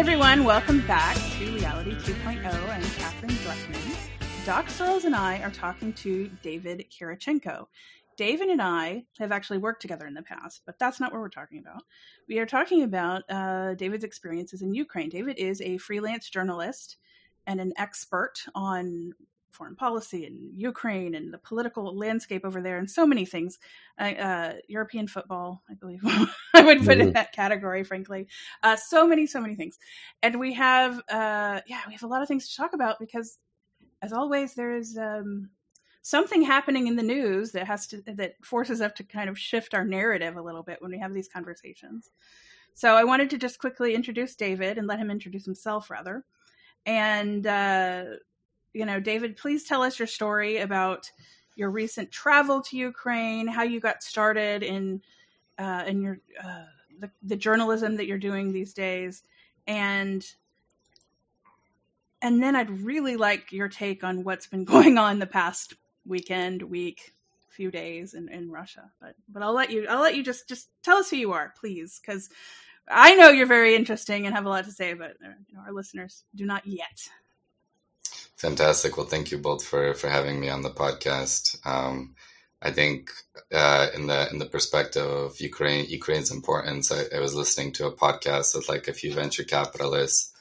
everyone, welcome back to Reality 2.0. I'm Katherine Druckman. Doc Searls and I are talking to David Kirichenko. David and I have actually worked together in the past, but that's not what we're talking about. We are talking about uh, David's experiences in Ukraine. David is a freelance journalist and an expert on foreign policy and Ukraine and the political landscape over there and so many things. Uh, uh, European football, I believe I would put mm. in that category, frankly. Uh, so many, so many things. And we have, uh, yeah, we have a lot of things to talk about because, as always, there is um, something happening in the news that has to that forces us to kind of shift our narrative a little bit when we have these conversations. So I wanted to just quickly introduce David and let him introduce himself, rather. And uh, you know, David, please tell us your story about your recent travel to Ukraine, how you got started in uh, in your uh, the, the journalism that you're doing these days, and and then I'd really like your take on what's been going on the past weekend, week, few days in, in Russia. But but I'll let you I'll let you just just tell us who you are, please, because I know you're very interesting and have a lot to say, but uh, you know, our listeners do not yet. Fantastic. Well, thank you both for for having me on the podcast. Um, I think uh, in the in the perspective of Ukraine, Ukraine's importance. I, I, was listening to a podcast with like a few venture capitalists.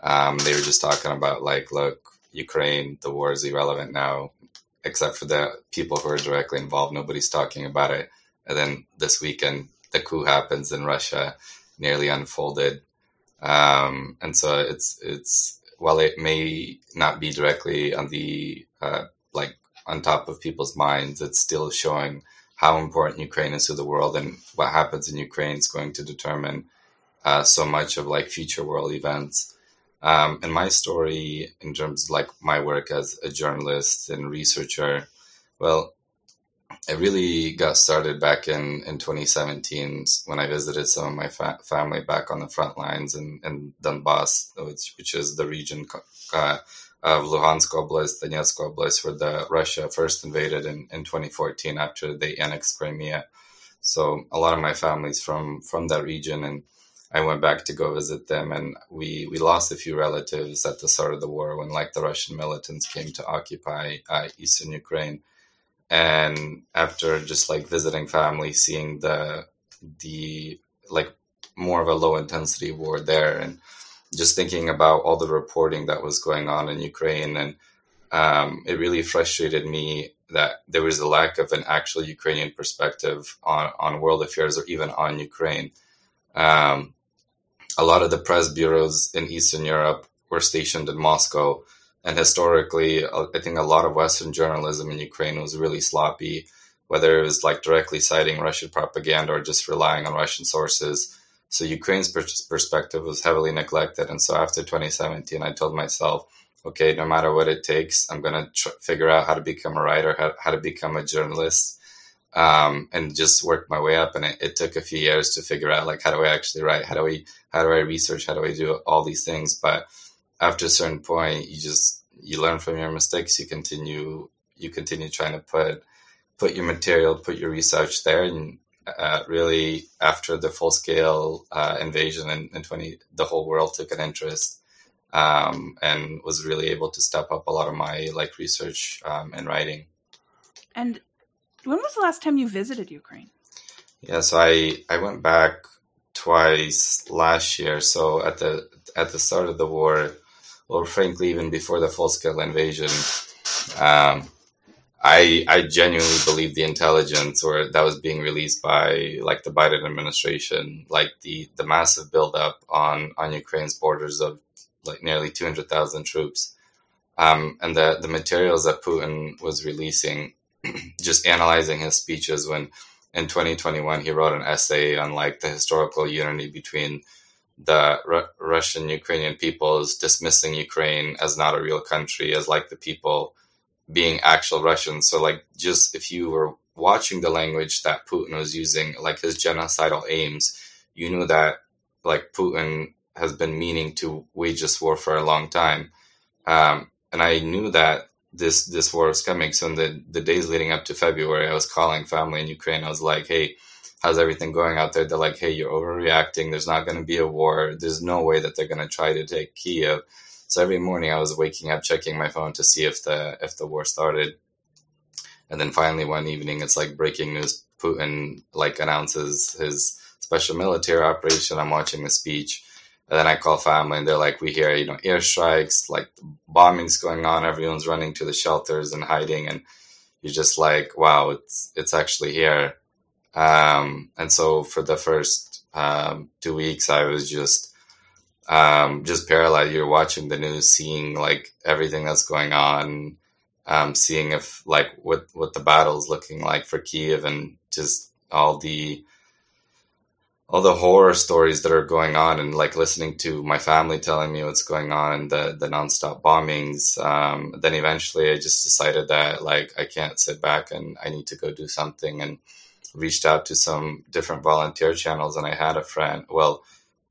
Um, they were just talking about like, look, Ukraine, the war is irrelevant now, except for the people who are directly involved. Nobody's talking about it. And then this weekend, the coup happens in Russia, nearly unfolded, um, and so it's it's while it may not be directly on the uh, like on top of people's minds, it's still showing how important Ukraine is to the world, and what happens in Ukraine is going to determine uh, so much of like future world events. Um, and my story, in terms of like my work as a journalist and researcher, well, it really got started back in, in 2017 when I visited some of my fa- family back on the front lines in, in Donbass, which, which is the region uh, of Luhansk Oblast, Donetsk Oblast, where the Russia first invaded in, in 2014 after they annexed Crimea. So a lot of my family's from from that region, and I went back to go visit them, and we we lost a few relatives at the start of the war when like the Russian militants came to occupy uh, eastern Ukraine and after just like visiting family seeing the the like more of a low intensity war there and just thinking about all the reporting that was going on in Ukraine and um, it really frustrated me that there was a lack of an actual Ukrainian perspective on, on world affairs or even on Ukraine. Um, a lot of the press bureaus in Eastern Europe were stationed in Moscow and historically, I think a lot of Western journalism in Ukraine was really sloppy, whether it was like directly citing Russian propaganda or just relying on Russian sources. So Ukraine's perspective was heavily neglected. And so after 2017, I told myself, okay, no matter what it takes, I'm going to tr- figure out how to become a writer, how, how to become a journalist, um, and just work my way up. And it, it, took a few years to figure out like how do I actually write? How do we? How do I research? How do I do all these things? But after a certain point, you just you learn from your mistakes. You continue you continue trying to put put your material, put your research there, and uh, really after the full scale uh, invasion in, in twenty, the whole world took an interest. Um, and was really able to step up a lot of my like research um, and writing. And when was the last time you visited Ukraine? Yeah, so I I went back twice last year. So at the at the start of the war, or frankly, even before the full scale invasion, um, I I genuinely believe the intelligence or that was being released by like the Biden administration, like the the massive buildup on on Ukraine's borders of like nearly two hundred thousand troops, um, and the the materials that Putin was releasing, just analyzing his speeches when in 2021 he wrote an essay on like the historical unity between the Ru- Russian Ukrainian people is dismissing Ukraine as not a real country, as like the people being actual Russians. So, like, just if you were watching the language that Putin was using, like his genocidal aims, you knew that like Putin has been meaning to wage this war for a long time. Um, and I knew that this this war was coming. So in the, the days leading up to February, I was calling family in Ukraine. I was like, hey, how's everything going out there? They're like, hey, you're overreacting. There's not going to be a war. There's no way that they're going to try to take Kiev. So every morning I was waking up, checking my phone to see if the if the war started. And then finally one evening, it's like breaking news. Putin like announces his special military operation. I'm watching the speech. And then I call family and they're like, we hear, you know, airstrikes, like bombings going on. Everyone's running to the shelters and hiding. And you're just like, wow, it's, it's actually here. Um, and so for the first um, two weeks, I was just um, just paralyzed. You're watching the news, seeing like everything that's going on, um, seeing if like what what the battle is looking like for Kiev, and just all the all the horror stories that are going on, and like listening to my family telling me what's going on, and the the nonstop bombings. Um, then eventually, I just decided that like I can't sit back, and I need to go do something, and reached out to some different volunteer channels and I had a friend, well,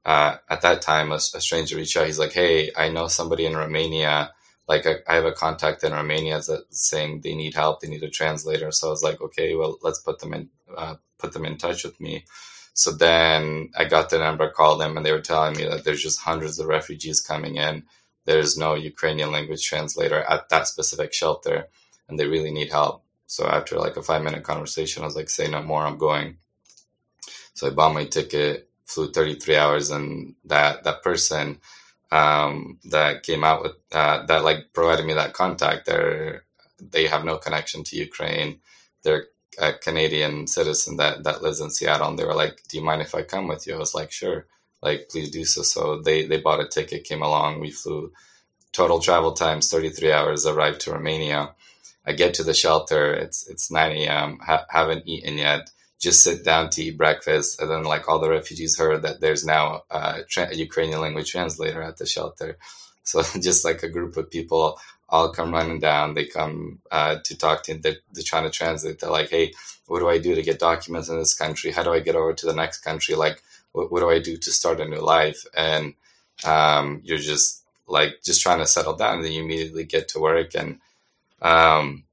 uh, at that time, a, a, stranger reached out. He's like, Hey, I know somebody in Romania. Like I, I have a contact in Romania that's saying they need help. They need a translator. So I was like, okay, well, let's put them in, uh, put them in touch with me. So then I got the number, called them, and they were telling me that there's just hundreds of refugees coming in. There's no Ukrainian language translator at that specific shelter, and they really need help. So after like a five minute conversation, I was like, say no more, I'm going. So I bought my ticket, flew 33 hours, and that that person um, that came out with uh, that like provided me that contact, they're they have no connection to Ukraine. They're a Canadian citizen that that lives in Seattle, and they were like, "Do you mind if I come with you?" I was like, "Sure." Like, please do so. So they they bought a ticket, came along. We flew. Total travel times 33 hours. Arrived to Romania I get to the shelter. It's it's 9 a.m. Ha- haven't eaten yet. Just sit down to eat breakfast, and then like all the refugees heard that there's now a, tra- a Ukrainian language translator at the shelter. So just like a group of people all come running down. They come uh, to talk to. They're, they're trying to translate. They're like, "Hey, what do I do to get documents in this country? How do I get over to the next country? Like, what, what do I do to start a new life?" And um, you're just like just trying to settle down. And then you immediately get to work and um,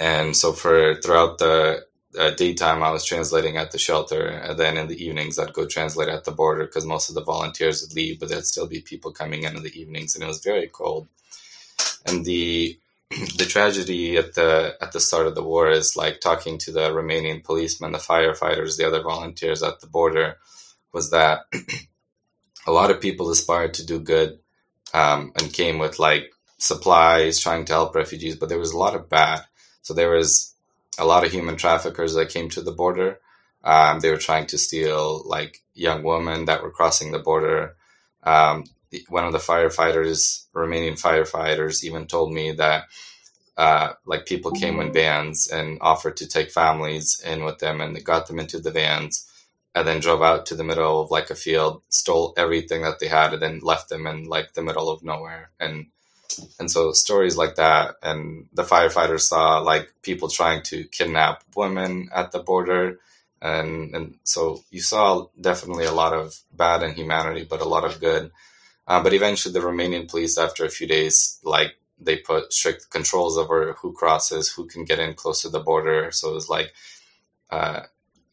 and so for throughout the uh, daytime, I was translating at the shelter, and then in the evenings, I'd go translate at the border because most of the volunteers would leave, but there'd still be people coming in in the evenings, and it was very cold. And the the tragedy at the at the start of the war is like talking to the Romanian policemen, the firefighters, the other volunteers at the border, was that a lot of people aspired to do good um, and came with like supplies, trying to help refugees, but there was a lot of bad. So there was a lot of human traffickers that came to the border. Um, they were trying to steal like young women that were crossing the border. Um, one of the firefighters, Romanian firefighters, even told me that uh, like people came in vans and offered to take families in with them, and they got them into the vans, and then drove out to the middle of like a field, stole everything that they had, and then left them in like the middle of nowhere. And and so stories like that, and the firefighters saw like people trying to kidnap women at the border, and and so you saw definitely a lot of bad inhumanity, but a lot of good. Uh, but eventually, the Romanian police, after a few days, like they put strict controls over who crosses, who can get in close to the border. So it was like, uh,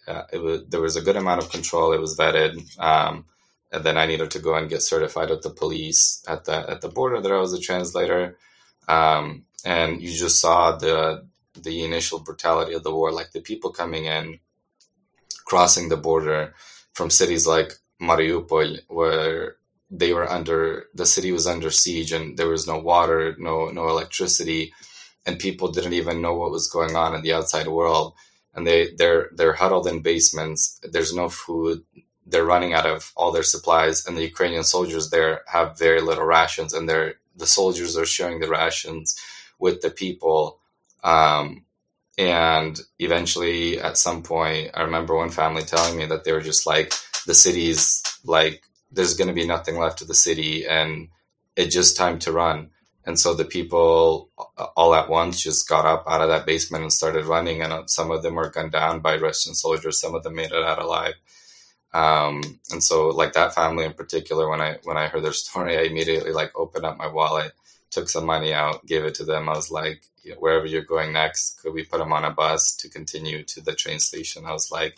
uh, it was there was a good amount of control. It was vetted. Um, and then I needed to go and get certified with the police at the at the border that I was a translator. Um, and you just saw the the initial brutality of the war, like the people coming in, crossing the border from cities like Mariupol, where they were under the city was under siege and there was no water, no no electricity, and people didn't even know what was going on in the outside world. And they they're they're huddled in basements. There's no food they're running out of all their supplies, and the Ukrainian soldiers there have very little rations, and they're the soldiers are sharing the rations with the people. Um, and eventually, at some point, I remember one family telling me that they were just like, the city's like, there's going to be nothing left of the city, and it's just time to run. And so the people all at once just got up out of that basement and started running. And some of them were gunned down by Russian soldiers. Some of them made it out alive. Um, and so like that family in particular, when I, when I heard their story, I immediately like opened up my wallet, took some money out, gave it to them. I was like, wherever you're going next, could we put them on a bus to continue to the train station? I was like,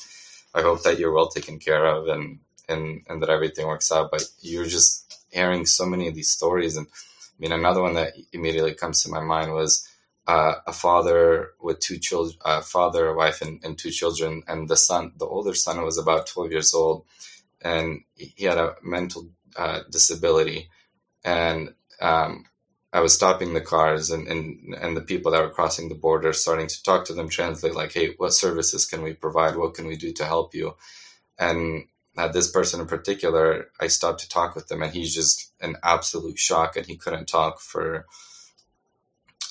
I hope that you're well taken care of and and and that everything works out. But you're just hearing so many of these stories, and I mean, another one that immediately comes to my mind was. Uh, a father with two children, a father, a wife, and, and two children, and the son, the older son, was about twelve years old, and he had a mental uh, disability, and um, I was stopping the cars and, and, and the people that were crossing the border, starting to talk to them, translate like, hey, what services can we provide? What can we do to help you? And uh, this person in particular, I stopped to talk with them, and he's just an absolute shock, and he couldn't talk for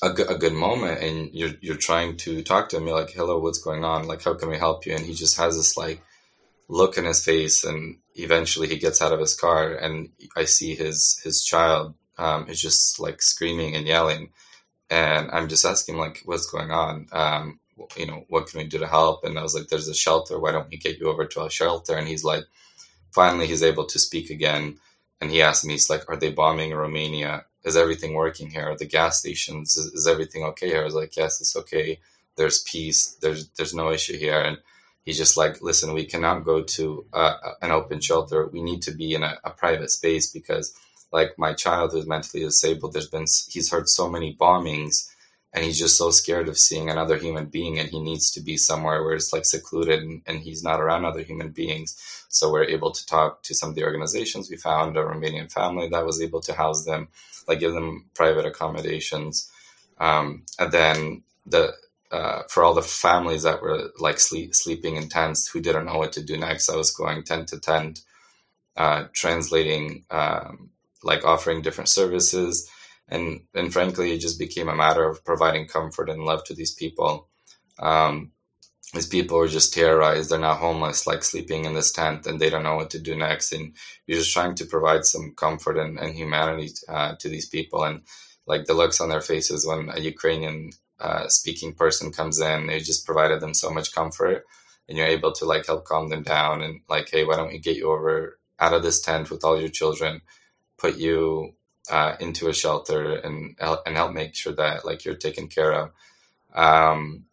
a good, a good moment. And you're you're trying to talk to him, you're like, hello, what's going on? Like, how can we help you? And he just has this like look in his face, and eventually he gets out of his car, and I see his his child um, is just like screaming and yelling. And I'm just asking like, what's going on? Um, you know, what can we do to help? And I was like, there's a shelter. Why don't we get you over to a shelter? And he's like, finally, he's able to speak again. And he asked me, he's like, are they bombing Romania? Is everything working here? The gas stations? Is, is everything okay here? I was like, yes, it's okay. There's peace. There's, there's no issue here. And he's just like, listen, we cannot go to uh, an open shelter. We need to be in a, a private space because like my child who's mentally disabled there's been he's heard so many bombings and he's just so scared of seeing another human being and he needs to be somewhere where it's like secluded and, and, he's not around other human beings so we're able to talk to some of the organizations we found a romanian family that was able to house them like give them private accommodations um, and then the uh, for all the families that were like sleep, sleeping in tents who didn't know what to do next i was going tent to tent uh, translating um, like offering different services. And, and frankly, it just became a matter of providing comfort and love to these people. Um, these people are just terrorized. They're now homeless, like sleeping in this tent, and they don't know what to do next. And you're just trying to provide some comfort and, and humanity uh, to these people. And like the looks on their faces when a Ukrainian uh, speaking person comes in, they just provided them so much comfort. And you're able to like help calm them down and like, hey, why don't we get you over out of this tent with all your children? put you uh, into a shelter and and help make sure that like you're taken care of. Um,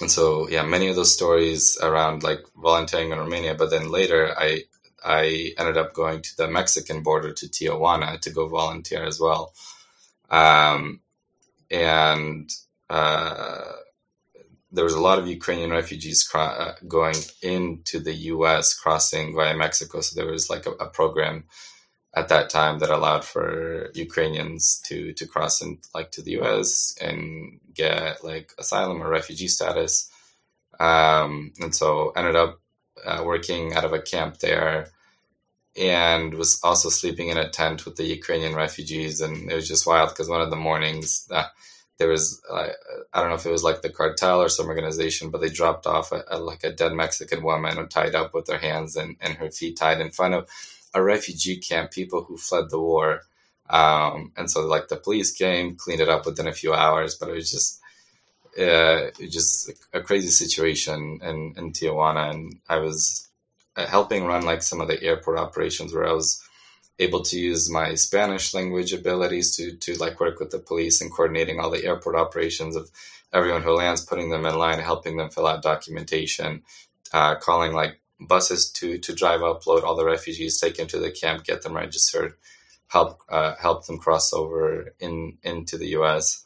and so yeah, many of those stories around like volunteering in Romania, but then later I I ended up going to the Mexican border to Tijuana to go volunteer as well. Um, and uh, there was a lot of Ukrainian refugees cro- uh, going into the U.S. crossing via Mexico. So there was like a, a program at that time that allowed for Ukrainians to to cross in like to the U.S. and get like asylum or refugee status. Um, and so ended up uh, working out of a camp there and was also sleeping in a tent with the Ukrainian refugees. And it was just wild because one of the mornings uh, there was, uh, I don't know if it was like the cartel or some organization, but they dropped off a, a, like a dead Mexican woman tied up with her hands and, and her feet tied in front of a refugee camp, people who fled the war. Um, and so like the police came, cleaned it up within a few hours, but it was just, uh, just a crazy situation in, in Tijuana. And I was uh, helping run like some of the airport operations where I was able to use my Spanish language abilities to, to like work with the police and coordinating all the airport operations of everyone who lands, putting them in line, helping them fill out documentation, uh, calling like buses to to drive upload all the refugees, take them to the camp, get them registered, help uh, help them cross over in into the U.S.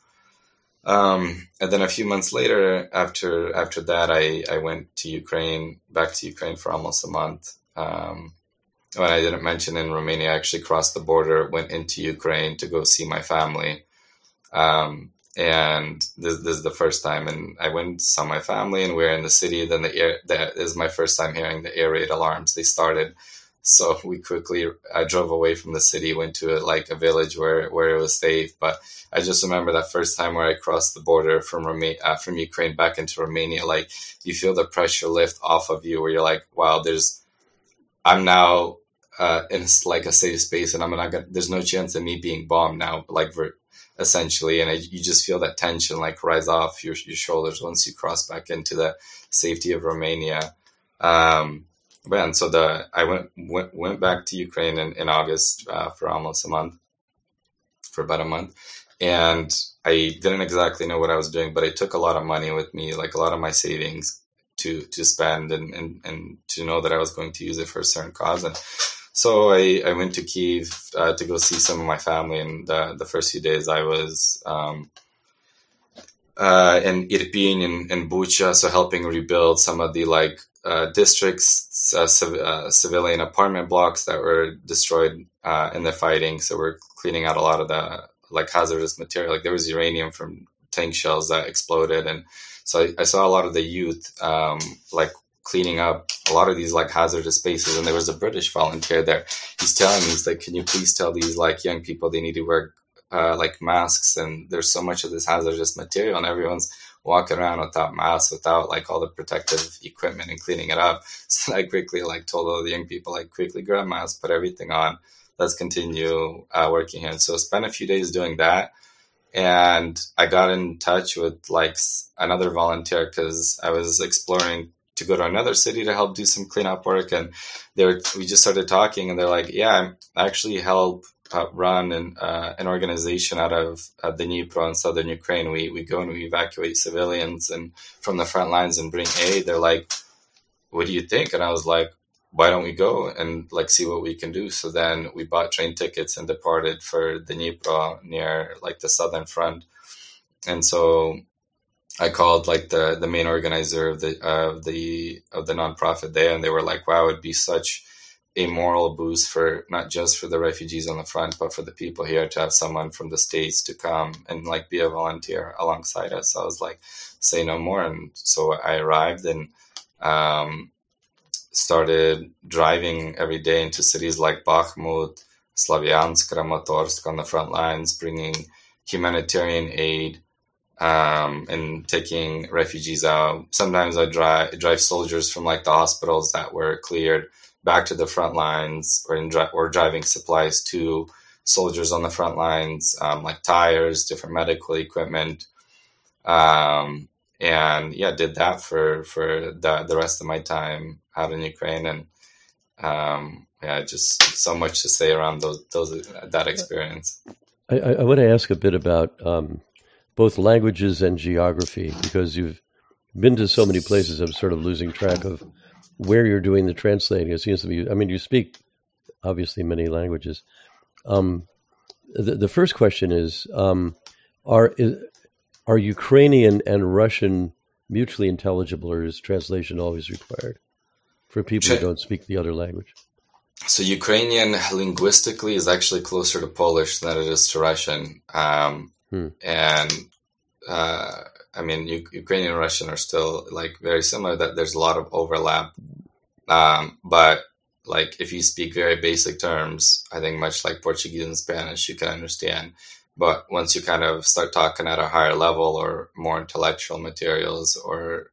Um, and then a few months later, after after that, I, I went to Ukraine, back to Ukraine for almost a month. Um, when I didn't mention in Romania, I actually crossed the border, went into Ukraine to go see my family. Um, and this, this is the first time. And i went saw my family and we are in the city. Then the air that is my first time hearing the air raid alarms. They started. So we quickly i drove away from the city went to a, like a village where where it was safe. But i just remember that first time where i crossed the border from Roma- uh, from ukraine back into romania like you feel the pressure lift off of you where you're like wow there's i'm now uh, in like a safe space and i'm not gonna there's no chance of me being bombed now like essentially, and you just feel that tension like rise off your, your shoulders once you cross back into the safety of Romania. Um, but and so the I went went, went back to Ukraine in, in August uh, for almost a month, for about a month, and I didn't exactly know what I was doing, but I took a lot of money with me, like a lot of my savings, to to spend and, and and to know that I was going to use it for a certain cause. And so I, I went to Kiev uh, to go see some of my family. And the, first few days I was um, uh, in Irpin and, Bucha, so helping rebuild some of the like uh, districts, uh, civ- uh, civilian apartment blocks that were destroyed in the fighting. So we're cleaning out a lot of the like hazardous material. Like there was uranium from tank shells that exploded, and so I, I saw a lot of the youth um, like cleaning up a lot of these like hazardous spaces. And there was a British volunteer there. He's telling me, he's like, "Can you please tell these like young people they need to wear uh, like masks? And there's so much of this hazardous material and everyone's walking around without masks without like all the protective equipment and cleaning it up. So i quickly like told all the young people like quickly grab masks put everything on. Let's continue uh, working here. So spent a few days doing that. And i got in touch with like another volunteer because i was exploring to go to another city to help do some cleanup work and they were we just started talking and they're like yeah I'm actually help uh, run an, uh, an organization out of uh, the Dnipro in southern Ukraine. We, we go and we evacuate civilians and from the front lines and bring aid. They're like, what do you think? And I was like, why don't we go and like see what we can do? So then we bought train tickets and departed for the Dnipro near like the southern front. And so I called like the, the main organizer of the, of the, of the nonprofit there. And they were like, wow, it'd be such a moral boost for not just for the refugees on the front, but for the people here to have someone from the states to come and like be a volunteer alongside us. So I was like, say no more, and so I arrived and um, started driving every day into cities like Bakhmut, Slavyansk, Kramatorsk on the front lines, bringing humanitarian aid. Um, and taking refugees out. Sometimes I drive drive soldiers from like the hospitals that were cleared back to the front lines or, in, or driving supplies to soldiers on the front lines, um, like tires, different medical equipment. Um, and yeah, did that for, for the, the rest of my time out in Ukraine. And um, yeah, just so much to say around those, those that experience. I, I want to ask a bit about um, both languages and geography because you've been to so many places. I'm sort of losing track of where you're doing the translating. It seems to be. I mean, you speak obviously many languages. Um, the, the first question is: um, Are is, are Ukrainian and Russian mutually intelligible, or is translation always required for people who don't speak the other language? So Ukrainian linguistically is actually closer to Polish than it is to Russian, um, hmm. and uh, I mean, U- Ukrainian and Russian are still like very similar. That there's a lot of overlap, um, but like if you speak very basic terms, I think much like Portuguese and Spanish, you can understand. But once you kind of start talking at a higher level or more intellectual materials or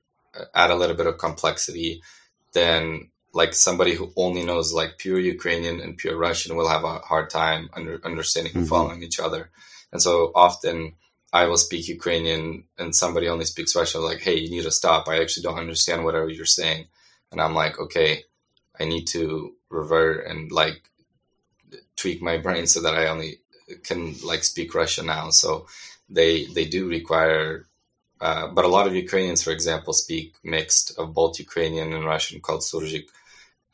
add a little bit of complexity, then like somebody who only knows like pure Ukrainian and pure Russian will have a hard time under, understanding and mm-hmm. following each other. And so often I will speak Ukrainian and somebody only speaks Russian, like, hey, you need to stop. I actually don't understand whatever you're saying. And I'm like, okay, I need to revert and like tweak my brain so that I only can like speak Russian now. So they they do require, uh, but a lot of Ukrainians, for example, speak mixed of both Ukrainian and Russian called Surzhyk.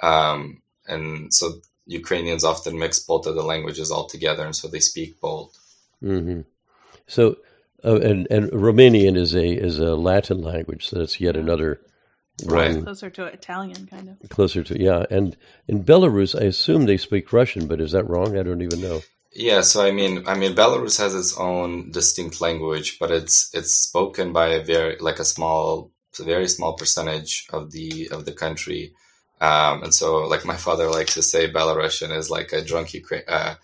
Um, and so Ukrainians often mix both of the languages all together, and so they speak both. Mm-hmm. So, uh, and and Romanian is a is a Latin language, so that's yet another right closer to Italian, kind of closer to yeah. And in Belarus, I assume they speak Russian, but is that wrong? I don't even know. Yeah, so I mean, I mean, Belarus has its own distinct language, but it's it's spoken by a very like a small, very small percentage of the of the country. Um, and so, like my father likes to say, Belarusian is like a drunk Ukra- uh,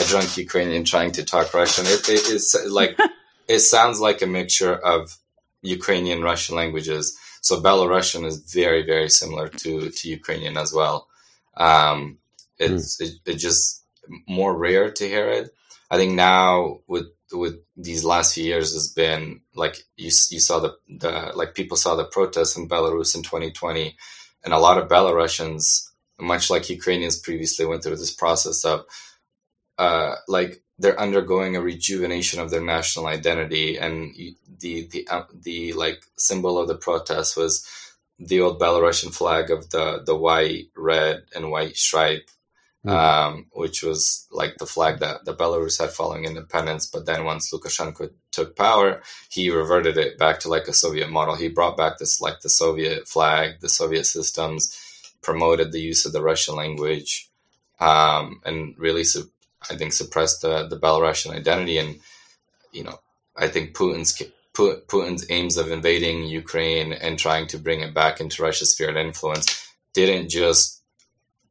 a drunk Ukrainian trying to talk Russian. It, it is like it sounds like a mixture of Ukrainian Russian languages. So Belarusian is very very similar to to Ukrainian as well. Um, it's mm. it, it just more rare to hear it. I think now with with these last few years has been like you you saw the the like people saw the protests in Belarus in 2020 and a lot of Belarusians, much like Ukrainians previously, went through this process of uh, like they're undergoing a rejuvenation of their national identity, and the the uh, the like symbol of the protest was the old Belarusian flag of the the white, red, and white stripe. Um, which was like the flag that the Belarus had following independence. But then once Lukashenko took power, he reverted it back to like a Soviet model. He brought back this like the Soviet flag, the Soviet systems, promoted the use of the Russian language, um, and really, su- I think, suppressed the the Belarusian identity. And you know, I think Putin's Putin's aims of invading Ukraine and trying to bring it back into Russia's sphere of influence didn't just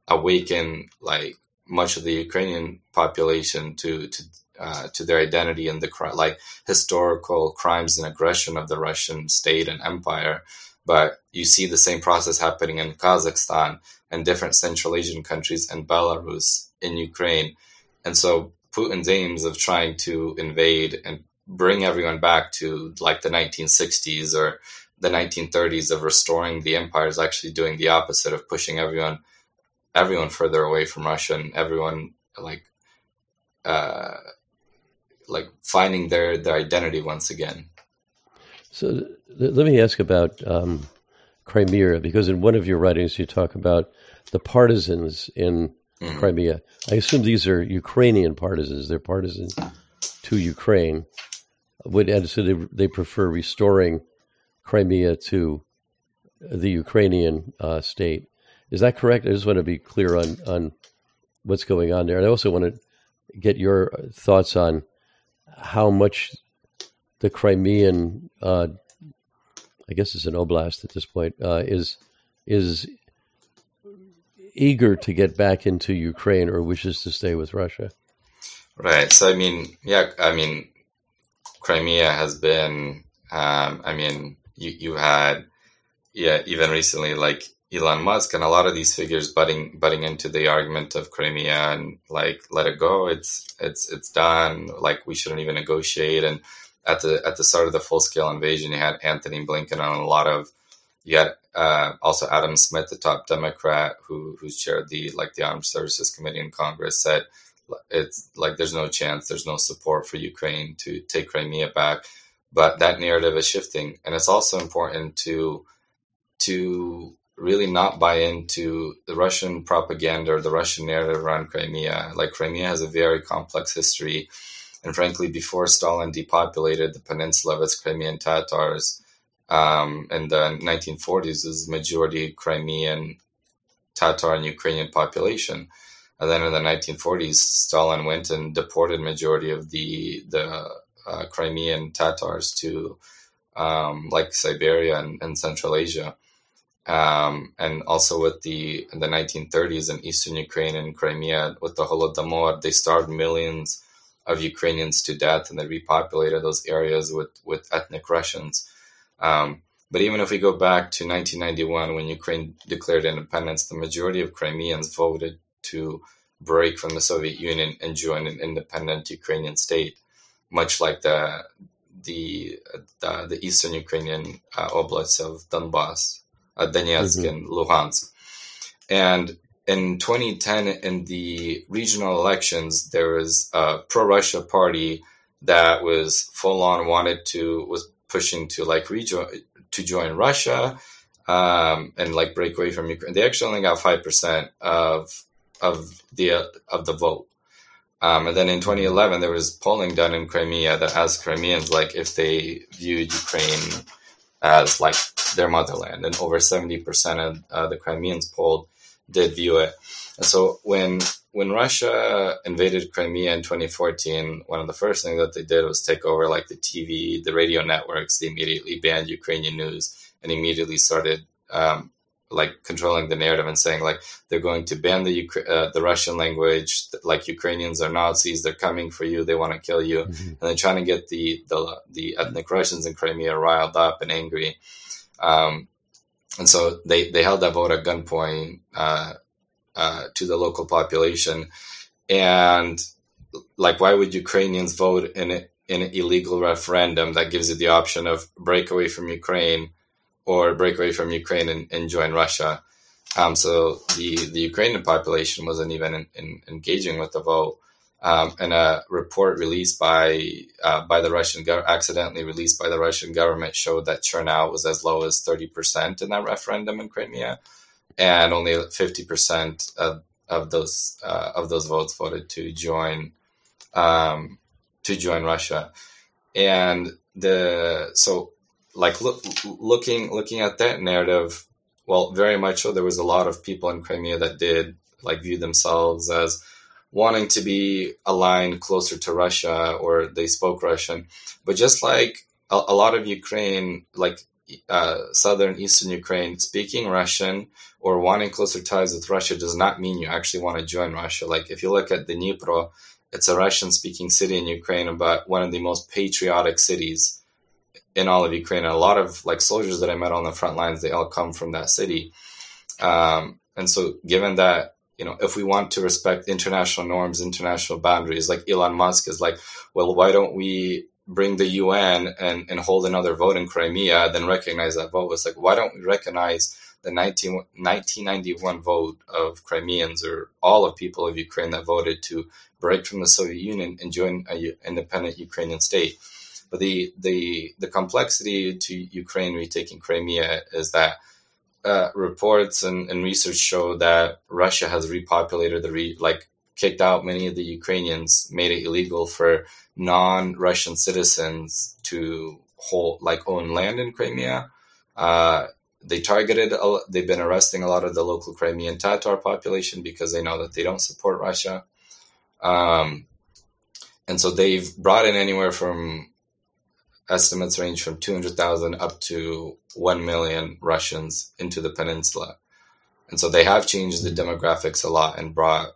awaken like much of the Ukrainian population to to uh, to their identity and the like historical crimes and aggression of the Russian state and empire. But you see the same process happening in Kazakhstan and different Central Asian countries and Belarus in Ukraine. And so Putin's aims of trying to invade and bring everyone back to like the 1960s or the 1930s of restoring the empire is actually doing the opposite of pushing everyone everyone further away from Russia and everyone like uh, like finding their their identity once again. So let me ask about um, Crimea because in one of your writings you talk about the partisans in mm-hmm. Crimea. I assume these are Ukrainian partisans. They're partisans to Ukraine would and so they, they prefer restoring Crimea to the Ukrainian uh, state. Is that correct? I just want to be clear on on what's going on there, and I also want to get your thoughts on how much the Crimean, uh, I guess it's an oblast at this point, uh, is is eager to get back into Ukraine or wishes to stay with Russia. Right. So I mean, yeah, I mean, Crimea has been, um, I mean, you, you had, yeah, even recently, like Elon Musk and a lot of these figures butting butting into the argument of Crimea and like let it go. It's it's it's done. Like we shouldn't even negotiate. And at the at the start of the full scale invasion, you had Antony Blinken on a lot of. You had uh, also Adam Smith, the top Democrat who who's chaired the like the Armed Services Committee in Congress, said it's like there's no chance, there's no support for Ukraine to take Crimea back. But that narrative is shifting, and it's also important to to really not buy into the Russian propaganda or the Russian narrative around Crimea. Like Crimea has a very complex history, and frankly, before Stalin depopulated the peninsula of its Crimean Tatars um, in the 1940s, was majority Crimean Tatar and Ukrainian population. And then in the 1940s, Stalin went and deported majority of the the uh, Crimean Tatars to um, like Siberia and, and Central Asia. Um, and also with the in the 1930s in eastern Ukraine and Crimea with the Holodomor, they starved millions of Ukrainians to death, and they repopulated those areas with with ethnic Russians. Um, but even if we go back to 1991, when Ukraine declared independence, the majority of Crimeans voted to break from the Soviet Union and join an independent Ukrainian state, much like the the the, the eastern Ukrainian uh, oblasts of Donbass, Donetsk, mm-hmm. and Luhansk. And in 2010, in the regional elections, there was a pro-Russia party that was full on wanted to was pushing to like rejoin to join Russia um, and like break away from Ukraine. They actually only got five percent of of the of the vote. Um, and then in 2011, there was polling done in Crimea that asked Crimeans like if they viewed Ukraine as like their motherland, and over 70% of uh, the Crimeans polled did view it. And so when when Russia invaded Crimea in 2014, one of the first things that they did was take over like the TV, the radio networks. They immediately banned Ukrainian news and immediately started um, like controlling the narrative and saying like they're going to ban the uh, the Russian language, like Ukrainians are Nazis, they're coming for you, they want to kill you, mm-hmm. and they're trying to get the, the the ethnic Russians in Crimea riled up and angry. Um, and so they, they held that vote at gunpoint uh, uh, to the local population, and like why would Ukrainians vote in a, in an illegal referendum that gives you the option of break away from Ukraine? Or break away from Ukraine and, and join Russia. Um, so the, the Ukrainian population wasn't even in, in, engaging with the vote. Um, and a report released by uh, by the Russian go- accidentally released by the Russian government showed that turnout was as low as thirty percent in that referendum in Crimea, and only fifty percent of, of those uh, of those votes voted to join um, to join Russia, and the so like look, looking looking at that narrative, well, very much so. There was a lot of people in Crimea that did like view themselves as wanting to be aligned closer to Russia or they spoke Russian. But just like a, a lot of Ukraine, like uh, southern eastern Ukraine, speaking Russian or wanting closer ties with Russia does not mean you actually want to join Russia. Like if you look at the Dnipro, it's a Russian speaking city in Ukraine, but one of the most patriotic cities in all of Ukraine. And a lot of like soldiers that I met on the front lines, they all come from that city. Um, and so given that you know, if we want to respect international norms, international boundaries, like Elon Musk is like, well, why don't we bring the UN and, and hold another vote in Crimea, then recognize that vote? It's like, why don't we recognize the 19, 1991 vote of Crimeans or all of people of Ukraine that voted to break from the Soviet Union and join an independent Ukrainian state? But the, the, the complexity to Ukraine retaking Crimea is that uh, reports and, and, research show that Russia has repopulated the re- like kicked out many of the Ukrainians, made it illegal for non-Russian citizens to hold like own land in Crimea. Uh, they targeted. They've been arresting a lot of the local Crimean Tatar population because they know that they don't support Russia. Um, and so they've brought in anywhere from estimates range from 200,000 up to 1 million Russians into the peninsula. And so they have changed the demographics a lot and brought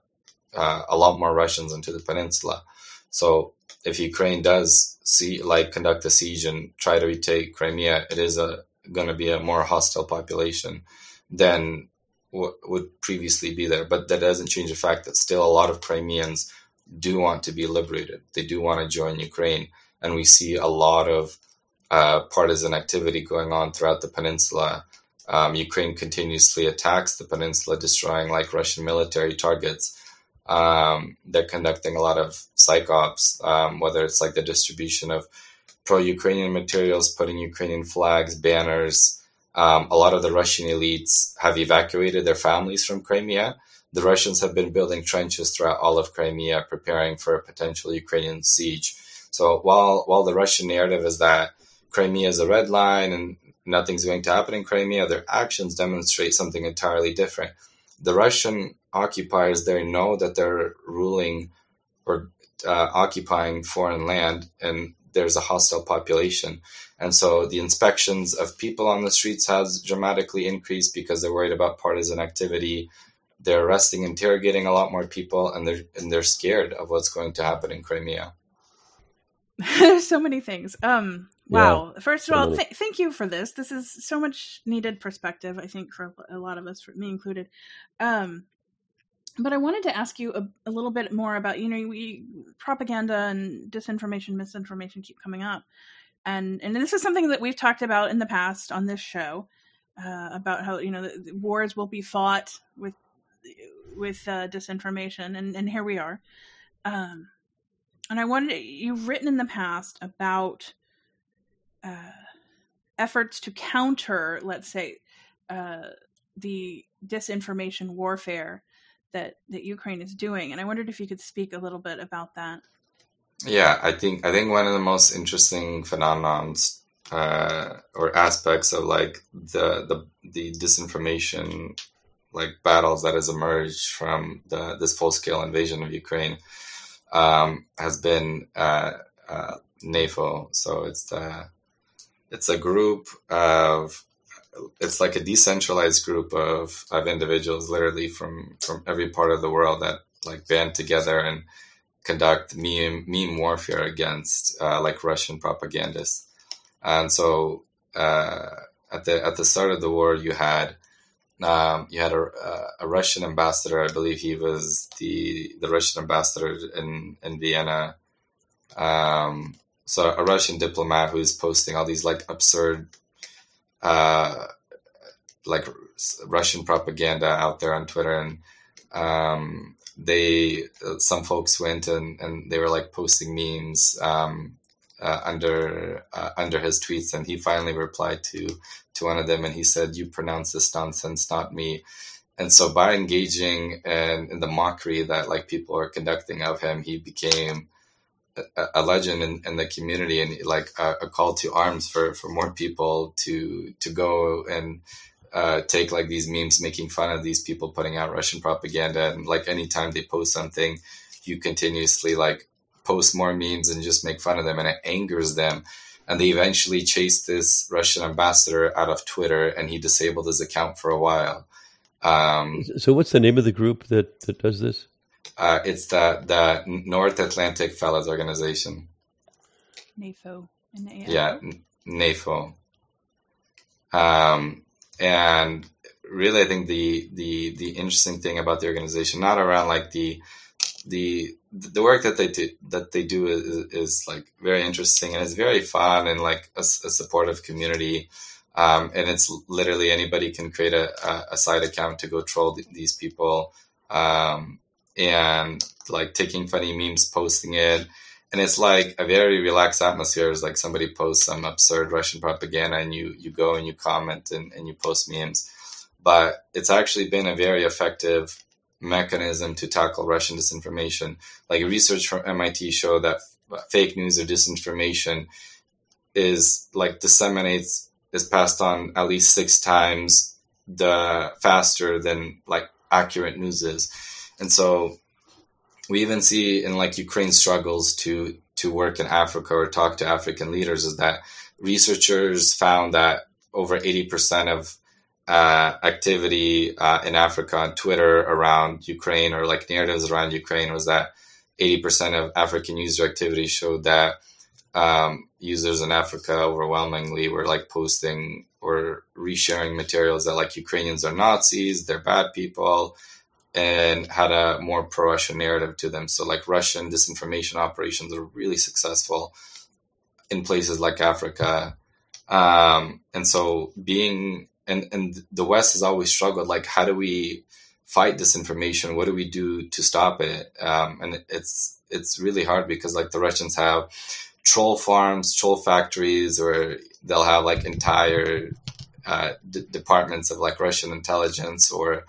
uh, a lot more Russians into the peninsula. So if Ukraine does see like conduct a siege and try to retake Crimea, it is going to be a more hostile population than what would previously be there. But that doesn't change the fact that still a lot of Crimeans do want to be liberated. They do want to join Ukraine and we see a lot of uh, partisan activity going on throughout the peninsula. Um, Ukraine continuously attacks the peninsula, destroying like Russian military targets. Um, they're conducting a lot of psych ops, um, whether it's like the distribution of pro Ukrainian materials, putting Ukrainian flags, banners. Um, a lot of the Russian elites have evacuated their families from Crimea. The Russians have been building trenches throughout all of Crimea, preparing for a potential Ukrainian siege. So while while the Russian narrative is that Crimea is a red line and nothing's going to happen in Crimea, their actions demonstrate something entirely different. The Russian occupiers there know that they're ruling or uh, occupying foreign land and there's a hostile population. And so the inspections of people on the streets has dramatically increased because they're worried about partisan activity. They're arresting, interrogating a lot more people, and they're and they're scared of what's going to happen in Crimea. There's so many things. Um, wow. Yeah, First of so all, th- thank you for this. This is so much needed perspective, I think, for a lot of us, for me included. Um, but I wanted to ask you a, a, little bit more about, you know, we propaganda and disinformation, misinformation keep coming up, and and this is something that we've talked about in the past on this show uh, about how you know the, the wars will be fought with with uh, disinformation, and and here we are. Um, and I wanted you've written in the past about uh, efforts to counter, let's say, uh, the disinformation warfare that that Ukraine is doing, and I wondered if you could speak a little bit about that. Yeah, I think I think one of the most interesting phenomenons uh, or aspects of like the the the disinformation like battles that has emerged from the this full scale invasion of Ukraine um, has been uh, uh, NAFO. So it's the it's a group of it's like a decentralized group of, of individuals literally from from every part of the world that like band together and conduct meme meme warfare against uh, like Russian propagandists. And so uh, at the at the start of the war, you had um, you had a, a, Russian ambassador. I believe he was the the Russian ambassador in in Vienna. Um, so a Russian diplomat who is posting all these like absurd, uh, like Russian propaganda out there on Twitter, and um, they some folks went and, and they were like posting memes um, uh, under uh, under his tweets, and he finally replied to to one of them, and he said, "You pronounce this nonsense, not me." And so, by engaging in, in the mockery that like people are conducting of him, he became a, a legend in, in, the community and like a, a, call to arms for for more people to to go and uh, take like these memes making fun of these people putting out Russian propaganda and like anytime they post something, you continuously like post more memes and just make fun of them and it angers them. And they eventually chased this Russian ambassador out of Twitter and he disabled his account for a while. Um, so what's the name of the group that, that does this? Uh, it's the the North Atlantic Fellows Organization. NAFO. N-A-F-O? Yeah, NAFO. Um, and really, I think the the the interesting thing about the organization, not around like the the the work that they do that they do is, is like very interesting and it's very fun and like a, a supportive community. Um, and it's literally anybody can create a, a, side account to go troll th- these people um, and like taking funny memes, posting it. And it's like a very relaxed atmosphere. It's like somebody posts some absurd Russian propaganda and you, you go and you comment and, and you post memes. But it's actually been a very effective mechanism to tackle Russian disinformation. Like research from MIT show that fake news or disinformation is like disseminates is passed on at least six times the faster than like accurate news is. And so we even see in like Ukraine struggles to to work in Africa or talk to African leaders is that researchers found that over 80% of uh, activity uh, in Africa on Twitter around Ukraine or like narratives around Ukraine was that 80% of African user activity showed that um, users in Africa overwhelmingly were like posting or resharing materials that like Ukrainians are Nazis, they're bad people, and had a more pro-Russian narrative to them. So like Russian disinformation operations are really successful in places like Africa. Um, and so being and and the West has always struggled like how do we fight disinformation? What do we do to stop it? Um, and it's it's really hard because like the Russians have troll farms, troll factories, or they'll have like entire uh, d- departments of like Russian intelligence or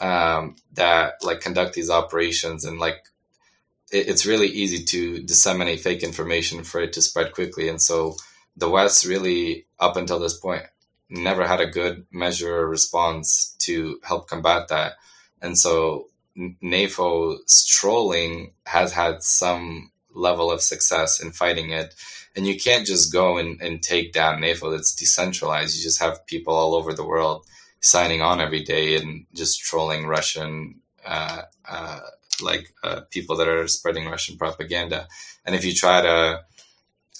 um, that like conduct these operations and like it, it's really easy to disseminate fake information for it to spread quickly and so the west really up until this point never had a good measure or response to help combat that and so NAFO's trolling has had some level of success in fighting it. And you can't just go and, and take down NAFO It's decentralized. You just have people all over the world signing on every day and just trolling Russian, uh, uh, like uh, people that are spreading Russian propaganda. And if you try to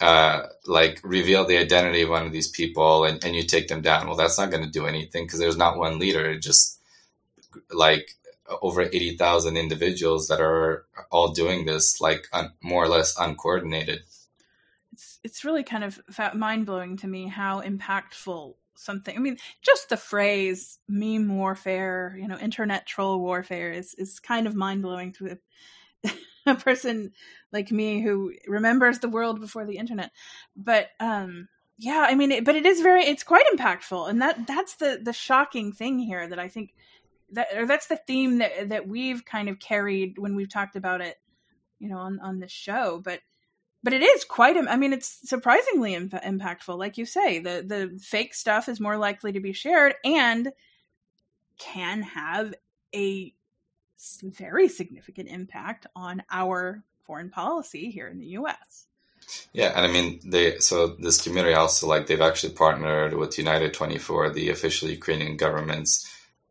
uh, like reveal the identity of one of these people and, and you take them down, well, that's not going to do anything because there's not one leader. It just like over 80,000 individuals that are all doing this like un- more or less uncoordinated. It's it's really kind of mind blowing to me how impactful something. I mean, just the phrase meme warfare, you know, internet troll warfare is is kind of mind blowing to a, a person like me who remembers the world before the internet. But um yeah, I mean, it, but it is very it's quite impactful. And that that's the the shocking thing here that I think that or that's the theme that that we've kind of carried when we've talked about it, you know, on on the show, but but it is quite i mean it's surprisingly Im- impactful. Like you say the the fake stuff is more likely to be shared and can have a very significant impact on our foreign policy here in the US yeah and i mean they so this community also like they've actually partnered with United24 the official ukrainian government's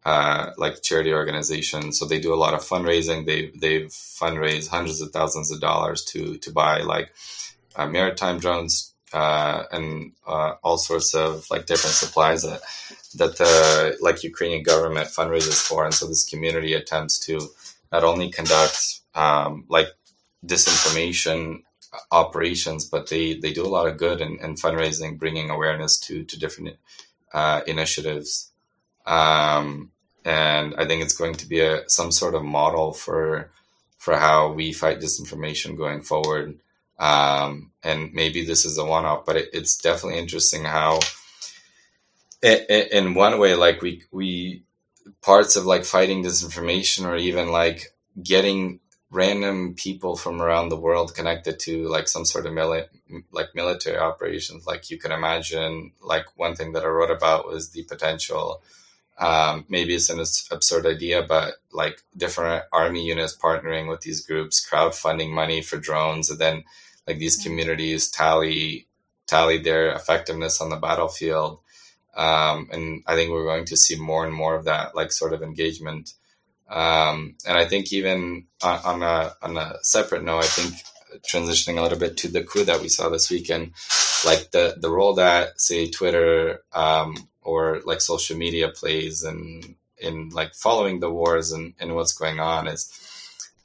uh, like charity organization. So they do a lot of fundraising. They they've fundraised hundreds of thousands of dollars to to buy like uh, maritime drones uh, and uh, all sorts of like different supplies that that the like Ukrainian government fundraises for. And so this community attempts to not only conduct um, like disinformation operations, but they they do a lot of good in, in fundraising, bringing awareness to to different uh, initiatives. Um, and I think it's going to be a some sort of model for for how we fight disinformation going forward. Um, and maybe this is a one off, but it, it's definitely interesting how, in one way, like we we parts of like fighting disinformation or even like getting random people from around the world connected to like some sort of mili- like military operations. Like you can imagine like one thing that i wrote about was the potential um, maybe it's an absurd idea but like different army units partnering with these groups crowdfunding money for drones and then like these communities tally tally their effectiveness on the battlefield. Um, and i think we're going to see more and more of that like sort of engagement um, and I think even on, on, a on a separate note, I think transitioning a little bit to the coup that we saw this weekend, like the the role that say Twitter um, or like social media plays and in like following the wars and, and what's going on is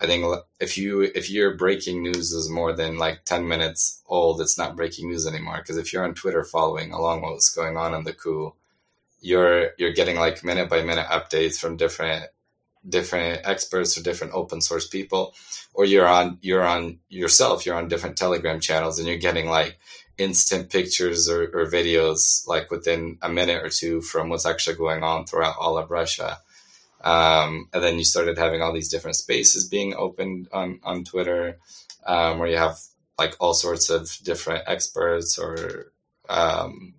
I think if you if your breaking news is more than like 10 minutes old, it's not breaking news anymore. Because if you're on Twitter following along what's going on in the coup, you're you're getting like minute by minute updates from different different experts or different open source people or you're on you're on yourself you're on different telegram channels and you're getting like instant pictures or, or videos like within a minute or two from what's actually going on throughout all of russia. Um, and then you started having all these different spaces being opened on on twitter um, where you have like all sorts of different experts or um,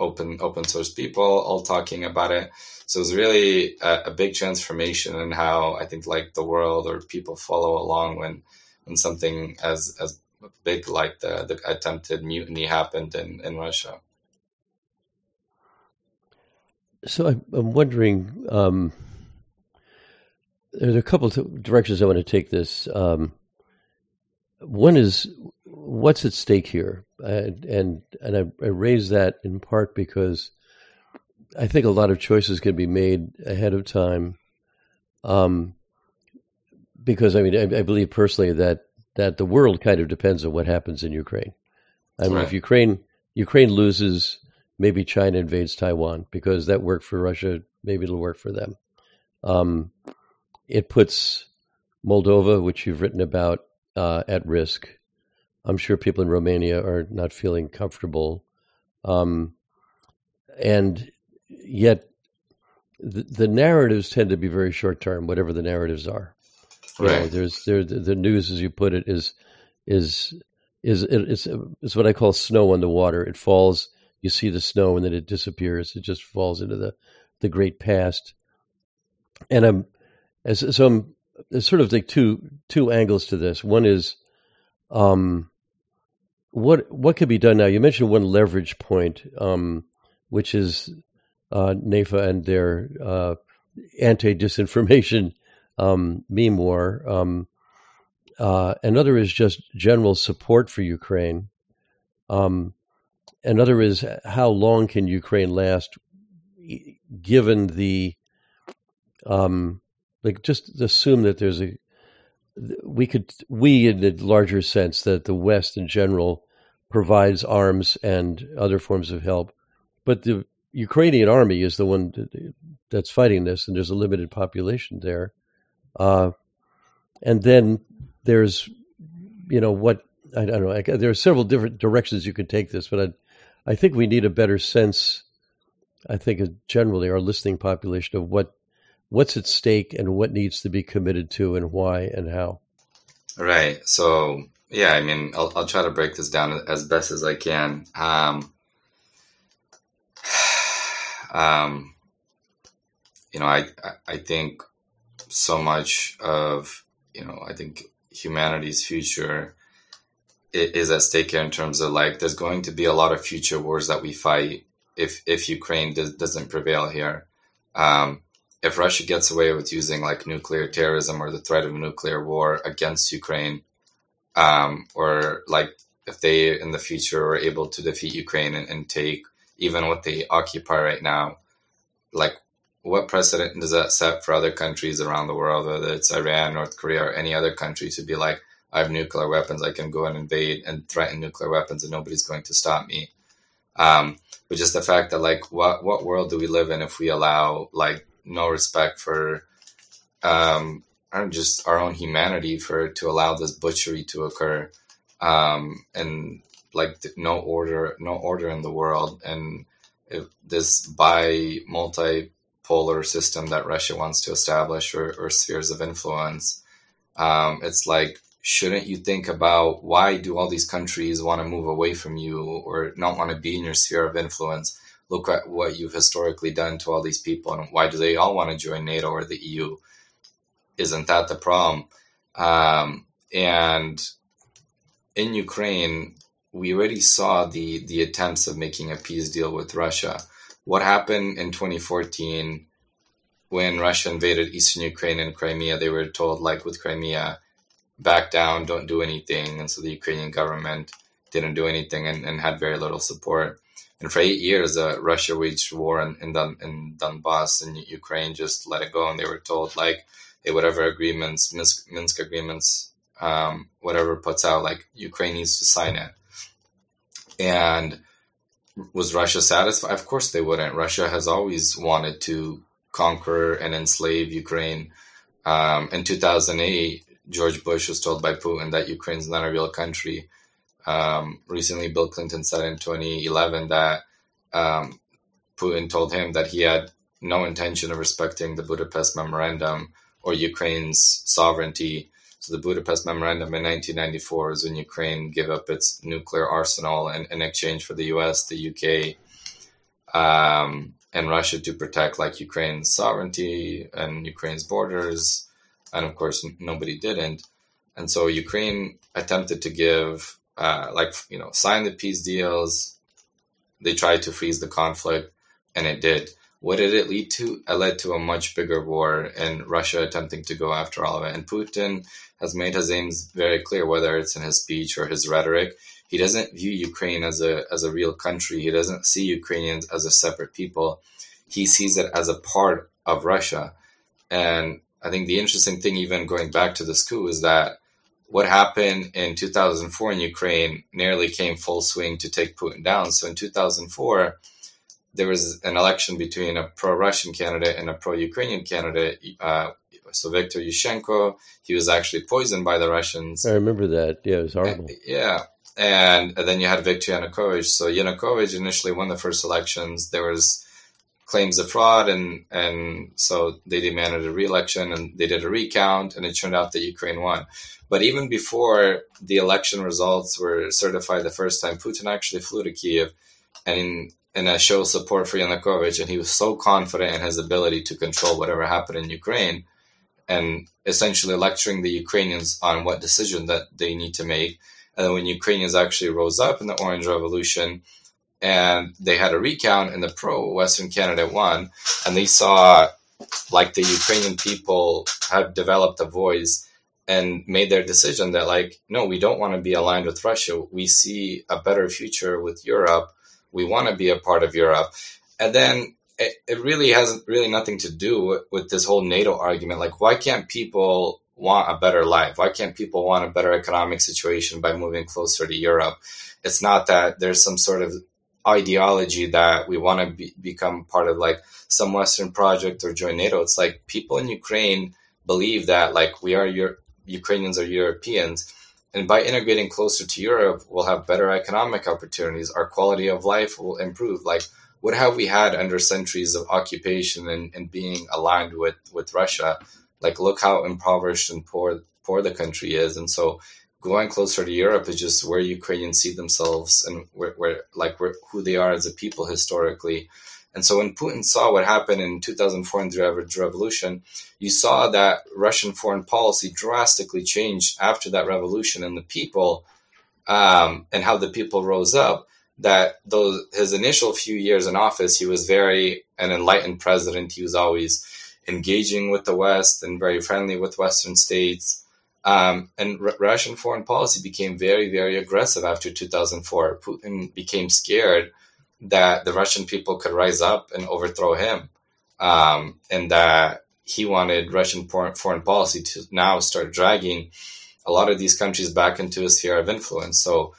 open open source people all talking about it so it's really a, a, big transformation in how I think like the world or people follow along when when something as as big like the, the attempted mutiny happened in, in Russia. So I'm, I'm wondering. Um, there's a couple of directions I want to take this. Um, one is what's at stake here, and and, and I, I raise that in part because I think a lot of choices can be made ahead of time. Um, because I mean, I, I, believe personally that that the world kind of depends on what happens in Ukraine. I mean, right. if Ukraine Ukraine loses, maybe China invades Taiwan because that worked for Russia. Maybe it'll work for them. Um, it puts Moldova, which you've written about, uh, at risk. I'm sure people in Romania are not feeling comfortable. Um, and yet the, the, narratives tend to be very short term, whatever the narratives are. Right. You know, there's there the news, as you put it, is is is it's it's what I call snow on the water. It falls, you see the snow, and then it disappears. It just falls into the the great past. And I'm as so I'm there's sort of like two two angles to this. One is um what what could be done now? You mentioned one leverage point, um, which is uh, NAIFA and their uh, anti disinformation um, meme war. Um, uh, another is just general support for Ukraine. Um, another is how long can Ukraine last, given the um, like just assume that there's a we could we in the larger sense that the West in general provides arms and other forms of help, but the Ukrainian army is the one that's fighting this, and there's a limited population there. Uh, and then there's, you know, what I, don't know. I, there are several different directions you could take this, but I, I think we need a better sense. I think generally our listening population of what what's at stake and what needs to be committed to and why and how. Right. So yeah, I mean, I'll, I'll try to break this down as best as I can. Um, um, you know, I, I think so much of, you know, I think humanity's future is at stake here in terms of like, there's going to be a lot of future wars that we fight if, if Ukraine does, doesn't prevail here. Um, if Russia gets away with using like nuclear terrorism or the threat of nuclear war against Ukraine, um, or like if they in the future are able to defeat Ukraine and, and take even what they occupy right now, like what precedent does that set for other countries around the world, whether it's Iran, North Korea, or any other country to be like, I have nuclear weapons, I can go and invade and threaten nuclear weapons, and nobody's going to stop me. Um, but just the fact that like, what what world do we live in if we allow like no respect for um, just our own humanity for to allow this butchery to occur, um, and like no order, no order in the world, and this bi multipolar system that Russia wants to establish or, or spheres of influence. Um, it's like shouldn't you think about why do all these countries want to move away from you or not want to be in your sphere of influence? Look at what you've historically done to all these people, and why do they all want to join NATO or the EU? Isn't that the problem? Um, and in Ukraine, we already saw the the attempts of making a peace deal with Russia. What happened in 2014 when Russia invaded eastern Ukraine and Crimea? They were told, like with Crimea, back down, don't do anything. And so the Ukrainian government didn't do anything and, and had very little support. And for eight years, uh, Russia waged war in, in, Don, in Donbass and Ukraine just let it go. And they were told, like, hey, whatever agreements, Minsk, Minsk agreements, um, whatever puts out, like, Ukraine needs to sign it. And was Russia satisfied? Of course they wouldn't. Russia has always wanted to conquer and enslave Ukraine. Um, in 2008, George Bush was told by Putin that Ukraine's not a real country. Um, recently, Bill Clinton said in 2011 that um, Putin told him that he had no intention of respecting the Budapest Memorandum or Ukraine's sovereignty. So, the Budapest Memorandum in 1994 is when Ukraine gave up its nuclear arsenal in, in exchange for the US, the UK, um, and Russia to protect like Ukraine's sovereignty and Ukraine's borders and of course nobody didn't. And so Ukraine attempted to give, uh, like you know, sign the peace deals. They tried to freeze the conflict, and it did. What did it lead to? It led to a much bigger war, and Russia attempting to go after all of it. And Putin has made his aims very clear, whether it's in his speech or his rhetoric. He doesn't view Ukraine as a as a real country. He doesn't see Ukrainians as a separate people. He sees it as a part of Russia, and I think the interesting thing, even going back to this coup, is that what happened in 2004 in Ukraine nearly came full swing to take Putin down. So in 2004, there was an election between a pro-Russian candidate and a pro-Ukrainian candidate. Uh, so Viktor Yushchenko, he was actually poisoned by the Russians. I remember that. Yeah, it was horrible. And, yeah. And, and then you had Viktor Yanukovych. So Yanukovych initially won the first elections. There was claims of fraud, and and so they demanded a re-election, and they did a recount, and it turned out that Ukraine won. But even before the election results were certified the first time, Putin actually flew to Kiev, and in, in a show support for Yanukovych, and he was so confident in his ability to control whatever happened in Ukraine, and essentially lecturing the Ukrainians on what decision that they need to make. And when Ukrainians actually rose up in the Orange Revolution, and they had a recount and the pro Western candidate won. And they saw like the Ukrainian people have developed a voice and made their decision that like, no, we don't want to be aligned with Russia. We see a better future with Europe. We want to be a part of Europe. And then it, it really has really nothing to do with, with this whole NATO argument. Like, why can't people want a better life? Why can't people want a better economic situation by moving closer to Europe? It's not that there's some sort of ideology that we want to be, become part of like some Western project or join NATO. It's like people in Ukraine believe that like we are Euro- Ukrainians are Europeans. And by integrating closer to Europe, we'll have better economic opportunities. Our quality of life will improve. Like, what have we had under centuries of occupation and, and being aligned with, with Russia? Like, look how impoverished and poor poor the country is. And so going closer to Europe is just where Ukrainians see themselves and where, where like where, who they are as a people historically. And so when Putin saw what happened in 2004 in the revolution, you saw that Russian foreign policy drastically changed after that revolution and the people um, and how the people rose up. That those his initial few years in office, he was very an enlightened president. He was always engaging with the West and very friendly with Western states. Um, and R- Russian foreign policy became very, very aggressive after 2004. Putin became scared that the Russian people could rise up and overthrow him, um, and that he wanted Russian foreign policy to now start dragging a lot of these countries back into a sphere of influence. So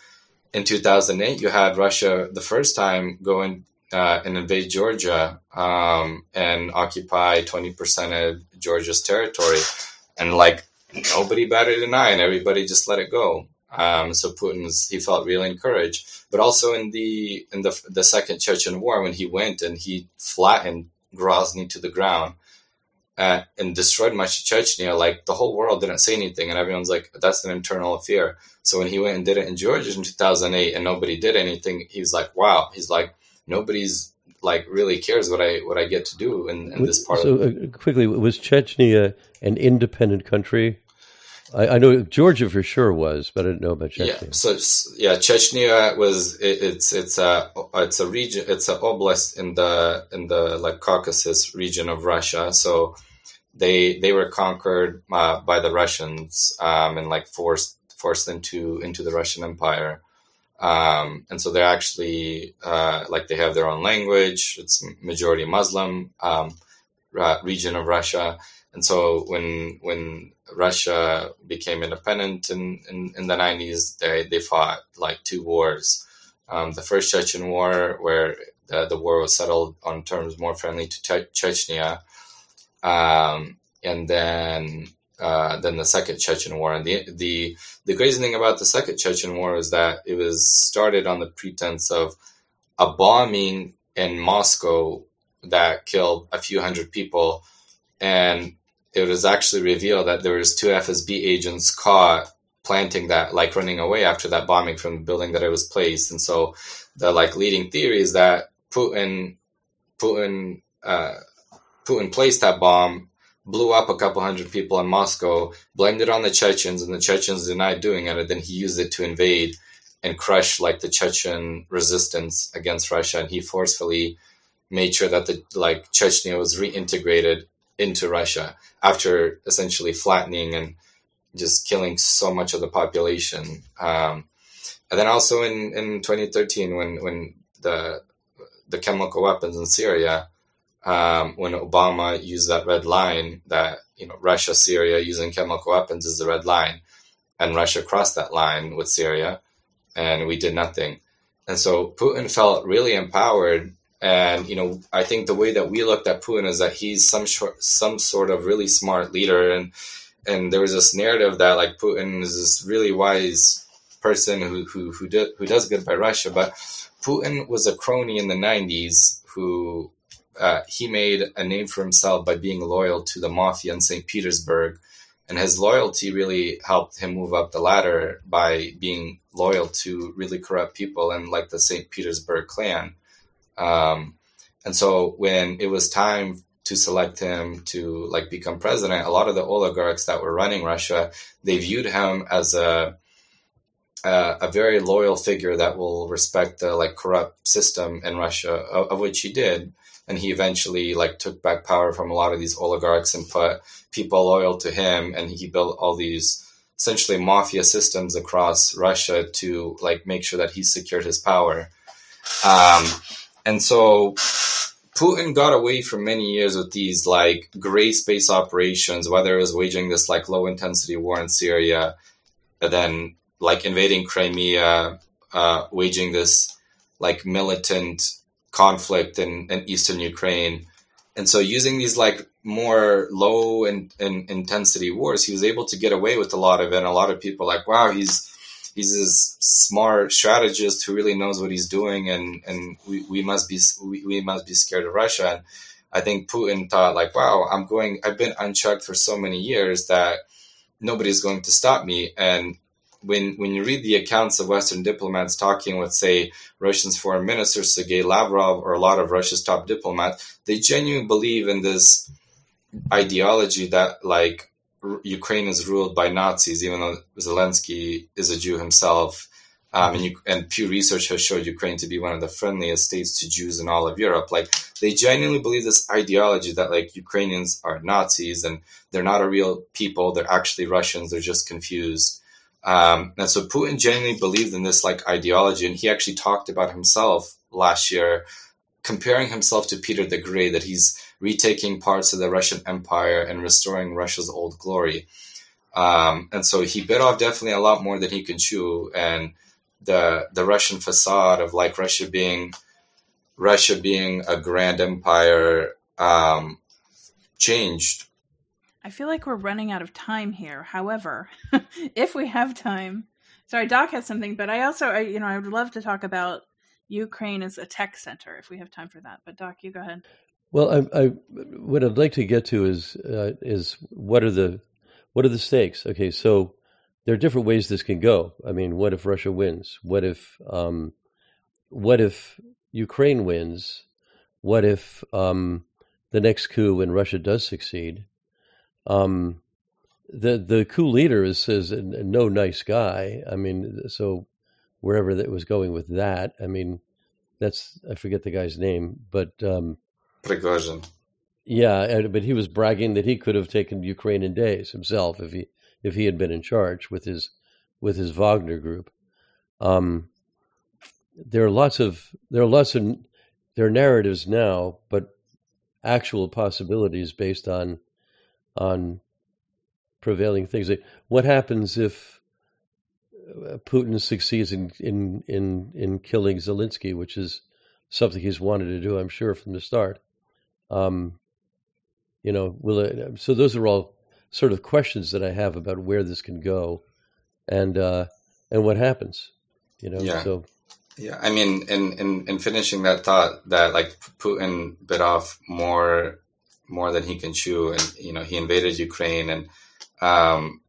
in 2008, you had Russia the first time going uh, and invade Georgia um, and occupy 20% of Georgia's territory. And like nobody batted an eye and everybody just let it go. Um, so Putin's he felt really encouraged, but also in the in the the second Chechen war when he went and he flattened Grozny to the ground uh, and destroyed much Chechnya, like the whole world didn't say anything, and everyone's like, "That's an internal affair." So when he went and did it in Georgia in 2008, and nobody did anything, he's like, "Wow!" He's like, "Nobody's like really cares what I what I get to do in, in this part." So of uh, quickly, was Chechnya an independent country? I, I, know Georgia for sure was, but I didn't know about Chechnya. Yeah, so yeah, Chechnya was it, it's it's a it's a region it's a oblast in the in the like Caucasus region of Russia. So they they were conquered uh, by the Russians um, and like forced forced into into the Russian Empire. Um, and so they're actually uh, like they have their own language. It's majority Muslim um, region of Russia. And so when when Russia became independent in, in, in the 90s, they, they fought like two wars. Um, the first Chechen War, where the, the war was settled on terms more friendly to che- Chechnya, um, and then uh, then the second Chechen War. And the the the crazy thing about the second Chechen War is that it was started on the pretense of a bombing in Moscow that killed a few hundred people, and it was actually revealed that there was two FSB agents caught planting that, like running away after that bombing from the building that it was placed. And so the like leading theory is that Putin, Putin, uh, Putin placed that bomb, blew up a couple hundred people in Moscow, blamed it on the Chechens, and the Chechens denied doing it. And then he used it to invade and crush like the Chechen resistance against Russia. And he forcefully made sure that the like Chechnya was reintegrated into Russia after essentially flattening and just killing so much of the population. Um, and then also in, in 2013, when when the the chemical weapons in Syria, um, when Obama used that red line that you know Russia Syria using chemical weapons is the red line, and Russia crossed that line with Syria, and we did nothing. And so Putin felt really empowered and you know, I think the way that we looked at Putin is that he's some short, some sort of really smart leader, and and there was this narrative that like Putin is this really wise person who who who, do, who does good by Russia, but Putin was a crony in the '90s who uh, he made a name for himself by being loyal to the mafia in St. Petersburg, and his loyalty really helped him move up the ladder by being loyal to really corrupt people and like the St. Petersburg clan. Um, and so when it was time to select him to like become president, a lot of the oligarchs that were running Russia, they viewed him as a a, a very loyal figure that will respect the like corrupt system in Russia, of, of, which he did. And he eventually like took back power from a lot of these oligarchs and put people loyal to him, and he built all these essentially mafia systems across Russia to like make sure that he secured his power. Um, and so Putin got away for many years with these like gray space operations, whether it was waging this like low intensity war in Syria, and then like invading Crimea, uh, waging this like militant conflict in, in eastern Ukraine. And so using these like more low and in, in intensity wars, he was able to get away with a lot of it. And a lot of people like, wow, he's he's this smart strategist who really knows what he's doing, and and we, we must be we, we must be scared of Russia. And I think Putin thought like, wow, I'm going. I've been unchecked for so many years that nobody's going to stop me. And when when you read the accounts of Western diplomats talking with, say, Russia's foreign minister Sergei Lavrov or a lot of Russia's top diplomats, they genuinely believe in this ideology that like Ukraine is ruled by Nazis, even though Zelensky is a Jew himself. Um, and, you, and Pew Research has showed Ukraine to be one of the friendliest states to Jews in all of Europe. Like they genuinely believe this ideology that like Ukrainians are Nazis and they're not a real people. They're actually Russians. They're just confused. Um, and so Putin genuinely believed in this like ideology, and he actually talked about himself last year, comparing himself to Peter the Great. That he's retaking parts of the Russian Empire and restoring Russia's old glory. Um, and so he bit off definitely a lot more than he could chew. And the the Russian facade of like Russia being Russia being a grand empire um, changed. I feel like we're running out of time here. However, if we have time, sorry, Doc has something, but I also, I, you know, I would love to talk about Ukraine as a tech center if we have time for that. But Doc, you go ahead. Well, I, I what I'd like to get to is uh, is what are the what are the stakes? Okay, so there are different ways this can go. I mean, what if Russia wins? What if um, what if Ukraine wins? What if um, the next coup when Russia does succeed? Um, the the coup leader is says no nice guy. I mean, so wherever that was going with that, I mean, that's I forget the guy's name, but um, Prigozhin. Yeah, but he was bragging that he could have taken Ukraine in days himself if he if he had been in charge with his with his Wagner group. Um, there are lots of there are lots of there are narratives now, but actual possibilities based on on prevailing things. What happens if uh, Putin succeeds in in in, in killing Zelensky, which is something he's wanted to do, I'm sure, from the start. Um, you know, will it, so those are all sort of questions that I have about where this can go, and uh, and what happens. You know, yeah. so yeah, I mean, in, in in finishing that thought, that like Putin bit off more more than he can chew, and you know, he invaded Ukraine, and um,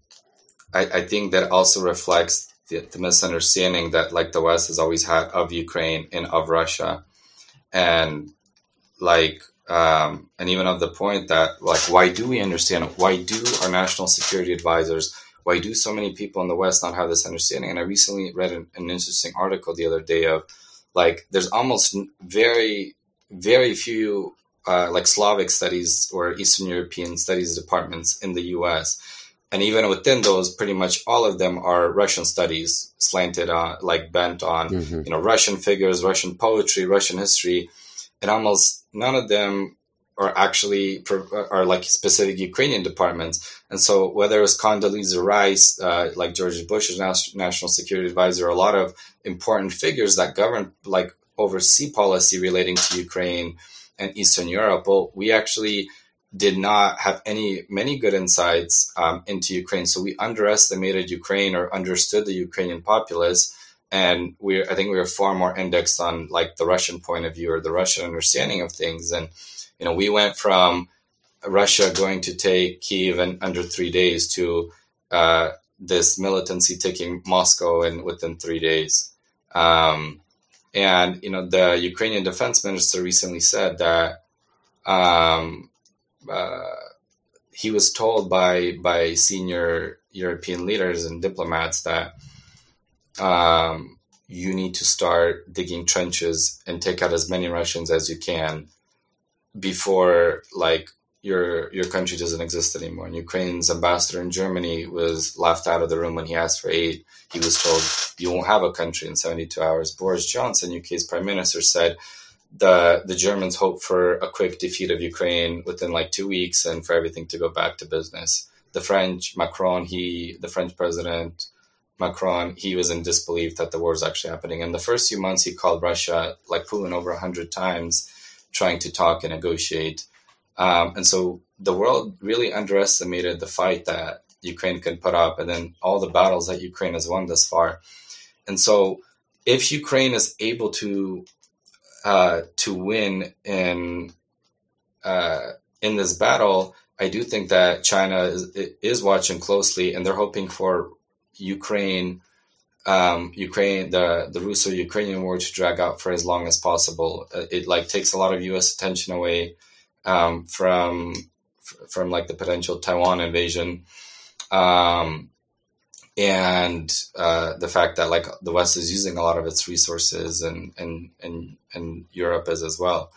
I, I think that also reflects the, the misunderstanding that like the West has always had of Ukraine and of Russia, and like um, and even of the point that like why do we understand why do our national security advisors why do so many people in the west not have this understanding? And i recently read an, an interesting article the other day of like there's almost very very few uh, like slavic studies or eastern european studies departments in the us and even within those pretty much all of them are russian studies slanted on like bent on mm-hmm. you know russian figures russian poetry russian history and almost none of them are actually are like specific Ukrainian departments. And so whether it was Condoleezza Rice, uh, like George Bush's national security advisor, a lot of important figures that govern like oversee policy relating to Ukraine and Eastern Europe. Well, we actually did not have any many good insights um, into Ukraine. So we underestimated Ukraine or understood the Ukrainian populace and we I think we were far more indexed on like the Russian point of view or the Russian understanding of things. And you know, we went from Russia going to take Kiev in under three days to uh, this militancy taking Moscow in within three days. Um, and you know, the Ukrainian defense minister recently said that um, uh, he was told by by senior European leaders and diplomats that um, you need to start digging trenches and take out as many Russians as you can before like your your country doesn't exist anymore. And Ukraine's ambassador in Germany was laughed out of the room when he asked for aid. He was told you won't have a country in 72 hours. Boris Johnson, UK's prime minister, said the the Germans hope for a quick defeat of Ukraine within like two weeks and for everything to go back to business. The French Macron, he the French president Macron, he was in disbelief that the war is actually happening. In the first few months, he called Russia, like Putin, over a hundred times, trying to talk and negotiate. Um, and so the world really underestimated the fight that Ukraine can put up, and then all the battles that Ukraine has won thus far. And so, if Ukraine is able to uh, to win in uh, in this battle, I do think that China is, is watching closely, and they're hoping for Ukraine, um, Ukraine, the the Russo-Ukrainian war to drag out for as long as possible. Uh, it like takes a lot of U.S. attention away um, from from like the potential Taiwan invasion, um, and uh, the fact that like the West is using a lot of its resources, and and and and Europe is as well.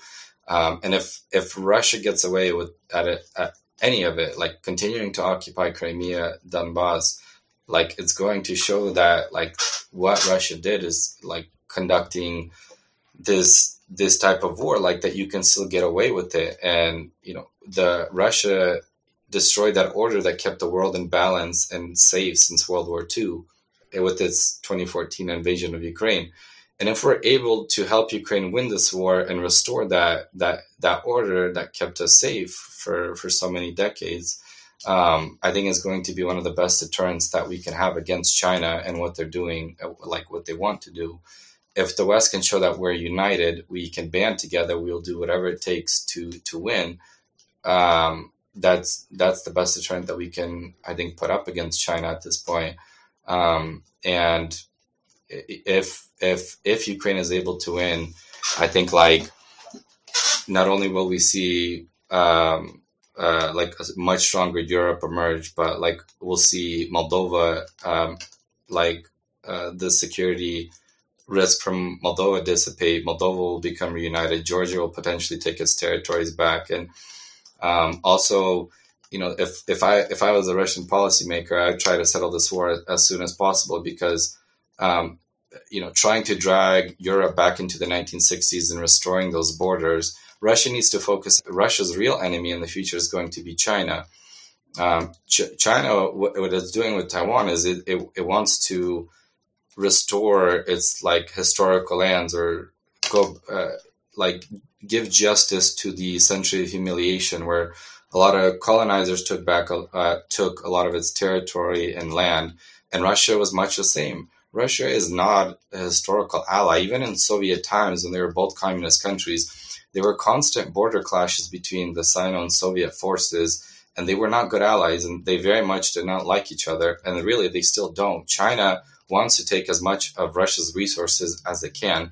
Um, and if if Russia gets away with at it at any of it, like continuing to occupy Crimea, Donbass, like it's going to show that like what Russia did is like conducting this this type of war like that you can still get away with it and you know the Russia destroyed that order that kept the world in balance and safe since World War II with its 2014 invasion of Ukraine And if we're able to help Ukraine win this war and restore that that that order that kept us safe for for so many decades, um, I think is going to be one of the best deterrents that we can have against China and what they're doing, uh, like what they want to do. If the West can show that we're united, we can band together. We'll do whatever it takes to to win. Um, that's that's the best deterrent that we can, I think, put up against China at this point. Um, and if if if Ukraine is able to win, I think like not only will we see um, uh, like a much stronger Europe emerge, but like we'll see Moldova um, like uh, the security risk from Moldova dissipate. Moldova will become reunited. Georgia will potentially take its territories back, and um, also, you know, if if I if I was a Russian policymaker, I'd try to settle this war as soon as possible because um, you know, trying to drag Europe back into the 1960s and restoring those borders, Russia needs to focus. Russia's real enemy in the future is going to be China. Um, Ch- China, what, what, it's doing with Taiwan is it, it, it, wants to restore its like historical lands or go uh, like give justice to the century of humiliation where a lot of colonizers took back uh, took a lot of its territory and land, and Russia was much the same. Russia is not a historical ally. Even in Soviet times, when they were both communist countries, there were constant border clashes between the Sino and Soviet forces, and they were not good allies, and they very much did not like each other, and really they still don't. China wants to take as much of Russia's resources as it can.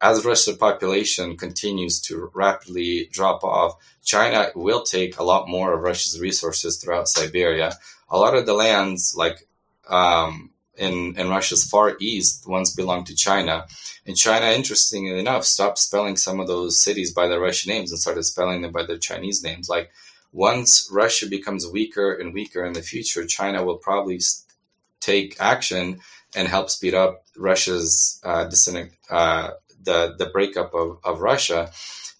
As Russia's population continues to rapidly drop off, China will take a lot more of Russia's resources throughout Siberia. A lot of the lands, like um, in, in Russia's far east once belonged to China. And China, interestingly enough, stopped spelling some of those cities by their Russian names and started spelling them by their Chinese names. Like once Russia becomes weaker and weaker in the future, China will probably take action and help speed up Russia's uh, uh, the the breakup of, of Russia.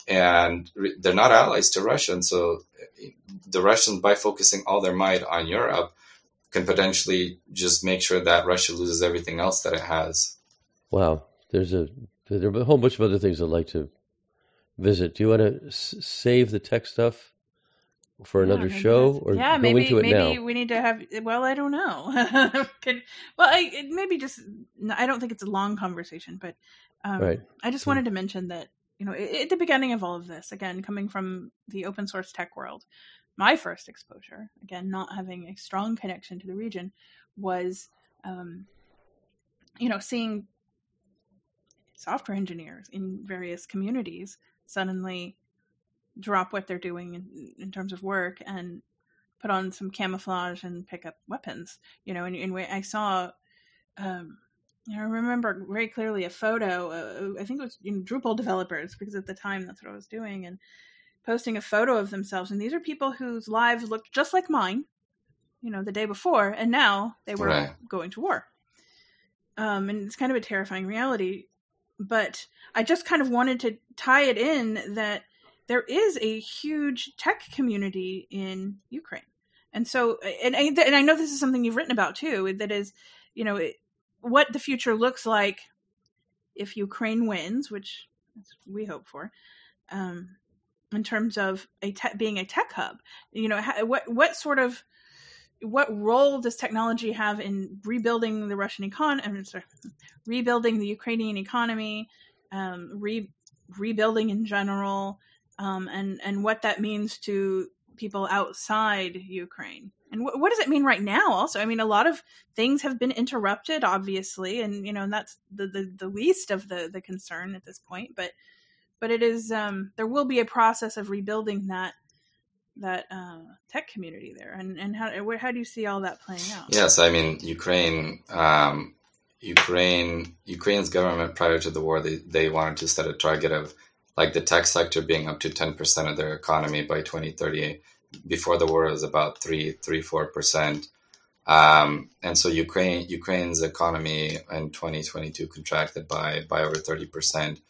And re- they're not allies to Russia, and so the Russians, by focusing all their might on Europe, can potentially just make sure that Russia loses everything else that it has. Wow, there's a there are a whole bunch of other things I'd like to visit. Do you want to s- save the tech stuff for another yeah, show, or yeah, maybe maybe now? we need to have. Well, I don't know. Could, well, I, maybe just. I don't think it's a long conversation, but um, right. I just wanted to mention that you know at the beginning of all of this, again, coming from the open source tech world, my first exposure, again, not having a strong connection to the region, was, um, you know, seeing software engineers in various communities suddenly drop what they're doing in, in terms of work and put on some camouflage and pick up weapons. You know, and, and I saw, um, I remember very clearly a photo. Uh, I think it was you know, Drupal developers because at the time that's what I was doing, and posting a photo of themselves. And these are people whose lives looked just like mine, you know, the day before, and now they were right. going to war. Um, and it's kind of a terrifying reality. But I just kind of wanted to tie it in that there is a huge tech community in Ukraine. And so, and, and I know this is something you've written about too, that is, you know, it, what the future looks like if Ukraine wins, which we hope for. Um, in terms of a being a tech hub you know what what sort of what role does technology have in rebuilding the Russian economy, rebuilding the Ukrainian economy, um, re- rebuilding in general, um, and and what that means to people outside Ukraine, and wh- what does it mean right now? Also, I mean, a lot of things have been interrupted, obviously, and you know, and that's the, the the least of the the concern at this point, but but it is um, there will be a process of rebuilding that that uh, tech community there, and and how how do you see all that playing out? Yes, I mean Ukraine. Um, Ukraine, Ukraine's government prior to the war, they, they wanted to set a target of like the tech sector being up to 10% of their economy by 2038. Before the war, it was about three, three, four percent. Um, and so Ukraine, Ukraine's economy in 2022 contracted by by over 30 percent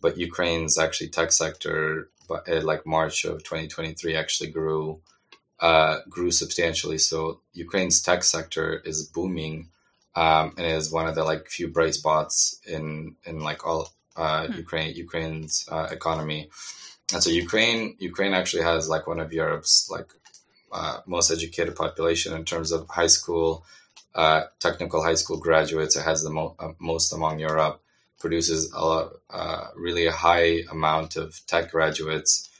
but Ukraine's actually tech sector, uh, like March of 2023, actually grew uh, grew substantially. So Ukraine's tech sector is booming um, and is one of the like few bright spots in in like all uh, hmm. Ukraine Ukraine's uh, economy. And so Ukraine Ukraine actually has like one of Europe's like uh, most educated population in terms of high school uh, technical high school graduates. It has the mo- uh, most among Europe. Produces a lot, uh, really a high amount of tech graduates,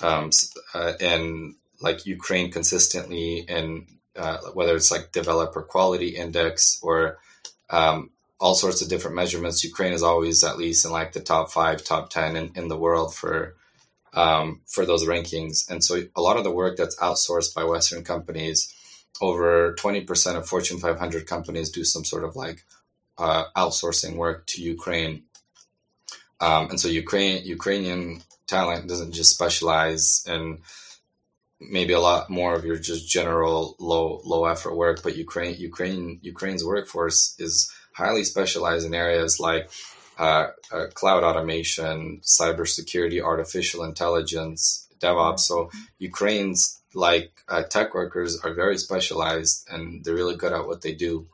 um, and like Ukraine consistently in uh, whether it's like developer quality index or um, all sorts of different measurements. Ukraine is always at least in like the top five, top ten in, in the world for um, for those rankings. And so a lot of the work that's outsourced by Western companies, over twenty percent of Fortune 500 companies do some sort of like uh, outsourcing work to Ukraine. Um, and so Ukraine Ukrainian talent doesn't just specialize in maybe a lot more of your just general low low effort work, but Ukraine Ukraine Ukraine's workforce is highly specialized in areas like uh, uh, cloud automation, cybersecurity, artificial intelligence, DevOps. So Ukraine's like uh, tech workers are very specialized and they're really good at what they do.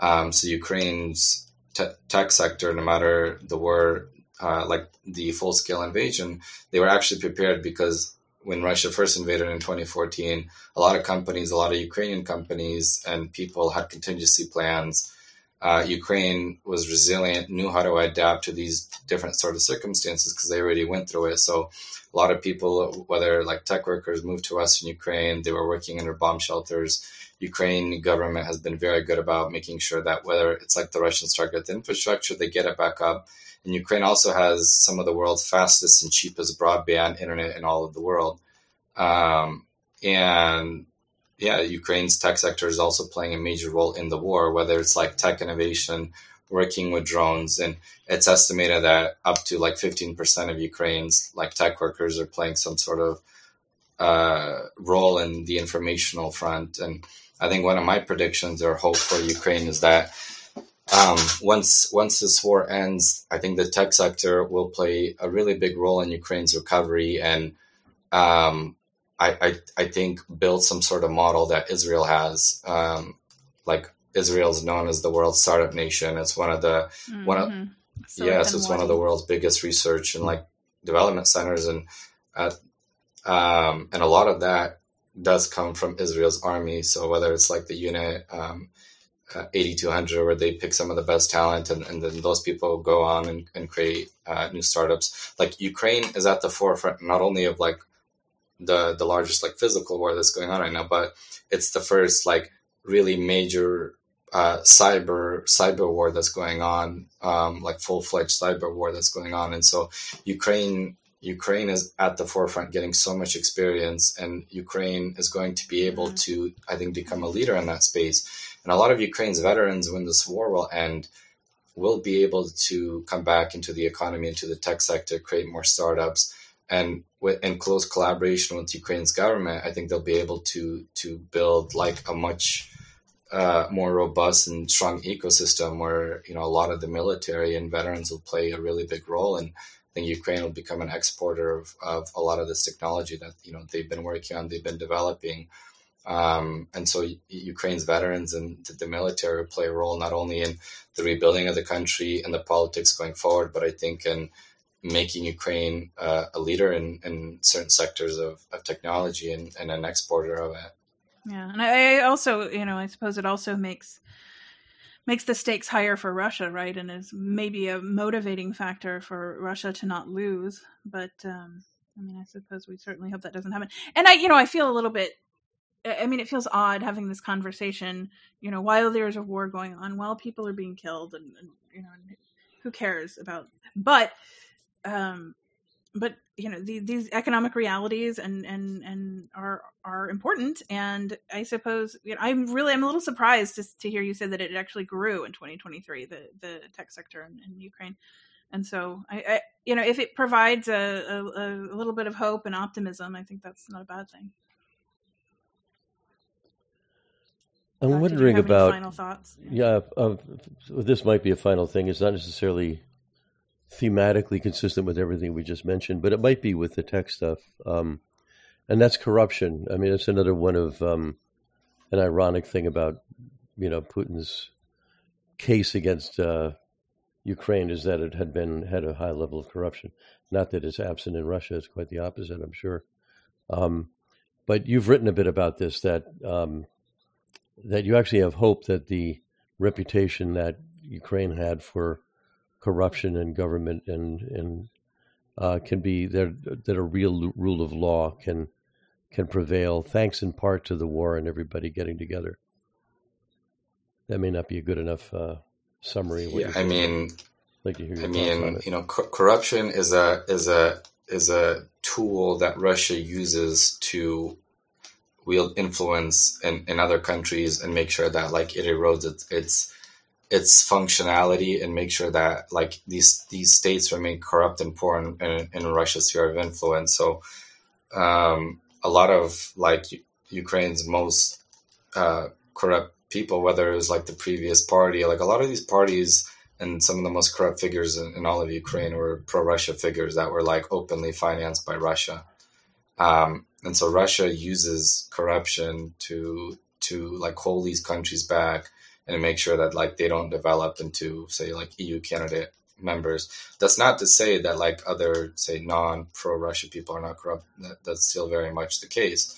Um, so Ukraine's te- tech sector, no matter the war, uh, like the full scale invasion, they were actually prepared because when Russia first invaded in 2014, a lot of companies, a lot of Ukrainian companies and people had contingency plans. Uh, Ukraine was resilient, knew how to adapt to these different sort of circumstances because they already went through it. So a lot of people, whether like tech workers, moved to Western Ukraine. They were working under bomb shelters. Ukraine government has been very good about making sure that whether it's like the Russians target the infrastructure, they get it back up and Ukraine also has some of the world's fastest and cheapest broadband internet in all of the world. Um, and yeah, Ukraine's tech sector is also playing a major role in the war, whether it's like tech innovation, working with drones. And it's estimated that up to like 15% of Ukraine's like tech workers are playing some sort of uh, role in the informational front. And I think one of my predictions or hope for Ukraine is that um, once once this war ends, I think the tech sector will play a really big role in Ukraine's recovery, and um, I, I, I think build some sort of model that Israel has. Um, like Israel is known as the world's startup nation. It's one of the mm-hmm. one of so yes, it's one of the world's biggest research and like development centers, and uh, um, and a lot of that does come from Israel's army. So whether it's like the unit um, uh, 8200 where they pick some of the best talent and, and then those people go on and, and create uh, new startups like ukraine is at the forefront not only of like the the largest like physical war that's going on right now but it's the first like really major uh, cyber cyber war that's going on um, like full-fledged cyber war that's going on and so ukraine Ukraine is at the forefront getting so much experience and Ukraine is going to be able mm-hmm. to I think become a leader in that space and a lot of Ukraine's veterans, when this war will end, will be able to come back into the economy, into the tech sector, create more startups. And in close collaboration with Ukraine's government, I think they'll be able to to build like a much uh, more robust and strong ecosystem where you know a lot of the military and veterans will play a really big role. And I think Ukraine will become an exporter of, of a lot of this technology that you know they've been working on, they've been developing, um, and so Ukraine's veterans and the military play a role not only in the rebuilding of the country and the politics going forward, but I think in making Ukraine uh, a leader in, in certain sectors of, of technology and, and an exporter of it. Yeah, and I also, you know, I suppose it also makes makes the stakes higher for Russia, right? And is maybe a motivating factor for Russia to not lose. But um, I mean, I suppose we certainly hope that doesn't happen. And I, you know, I feel a little bit I mean, it feels odd having this conversation, you know, while there's a war going on, while people are being killed, and, and you know, who cares about? But, um, but you know, the, these economic realities and and and are are important. And I suppose you know, I'm really I'm a little surprised to to hear you say that it actually grew in 2023, the the tech sector in, in Ukraine. And so, I, I, you know, if it provides a, a, a little bit of hope and optimism, I think that's not a bad thing. I'm uh, wondering about final thoughts. Yeah, uh, this might be a final thing. It's not necessarily thematically consistent with everything we just mentioned, but it might be with the tech stuff. Um, and that's corruption. I mean, it's another one of um, an ironic thing about you know Putin's case against uh, Ukraine is that it had been had a high level of corruption. Not that it's absent in Russia; it's quite the opposite, I'm sure. Um, but you've written a bit about this that um, that you actually have hope that the reputation that Ukraine had for corruption and government and and uh, can be that that a real rule of law can can prevail, thanks in part to the war and everybody getting together. That may not be a good enough uh, summary. yeah, I mean, like I mean, you know, co- corruption is a is a is a tool that Russia uses to wield influence in, in other countries and make sure that like it erodes its its its functionality and make sure that like these these states remain corrupt and poor in, in, in Russia's sphere of influence. So um, a lot of like Ukraine's most uh, corrupt people, whether it was like the previous party, like a lot of these parties and some of the most corrupt figures in, in all of Ukraine were pro-Russia figures that were like openly financed by Russia. Um, and so Russia uses corruption to to like hold these countries back and make sure that like they don't develop into say like EU candidate members. That's not to say that like other say non pro Russia people are not corrupt. That, that's still very much the case.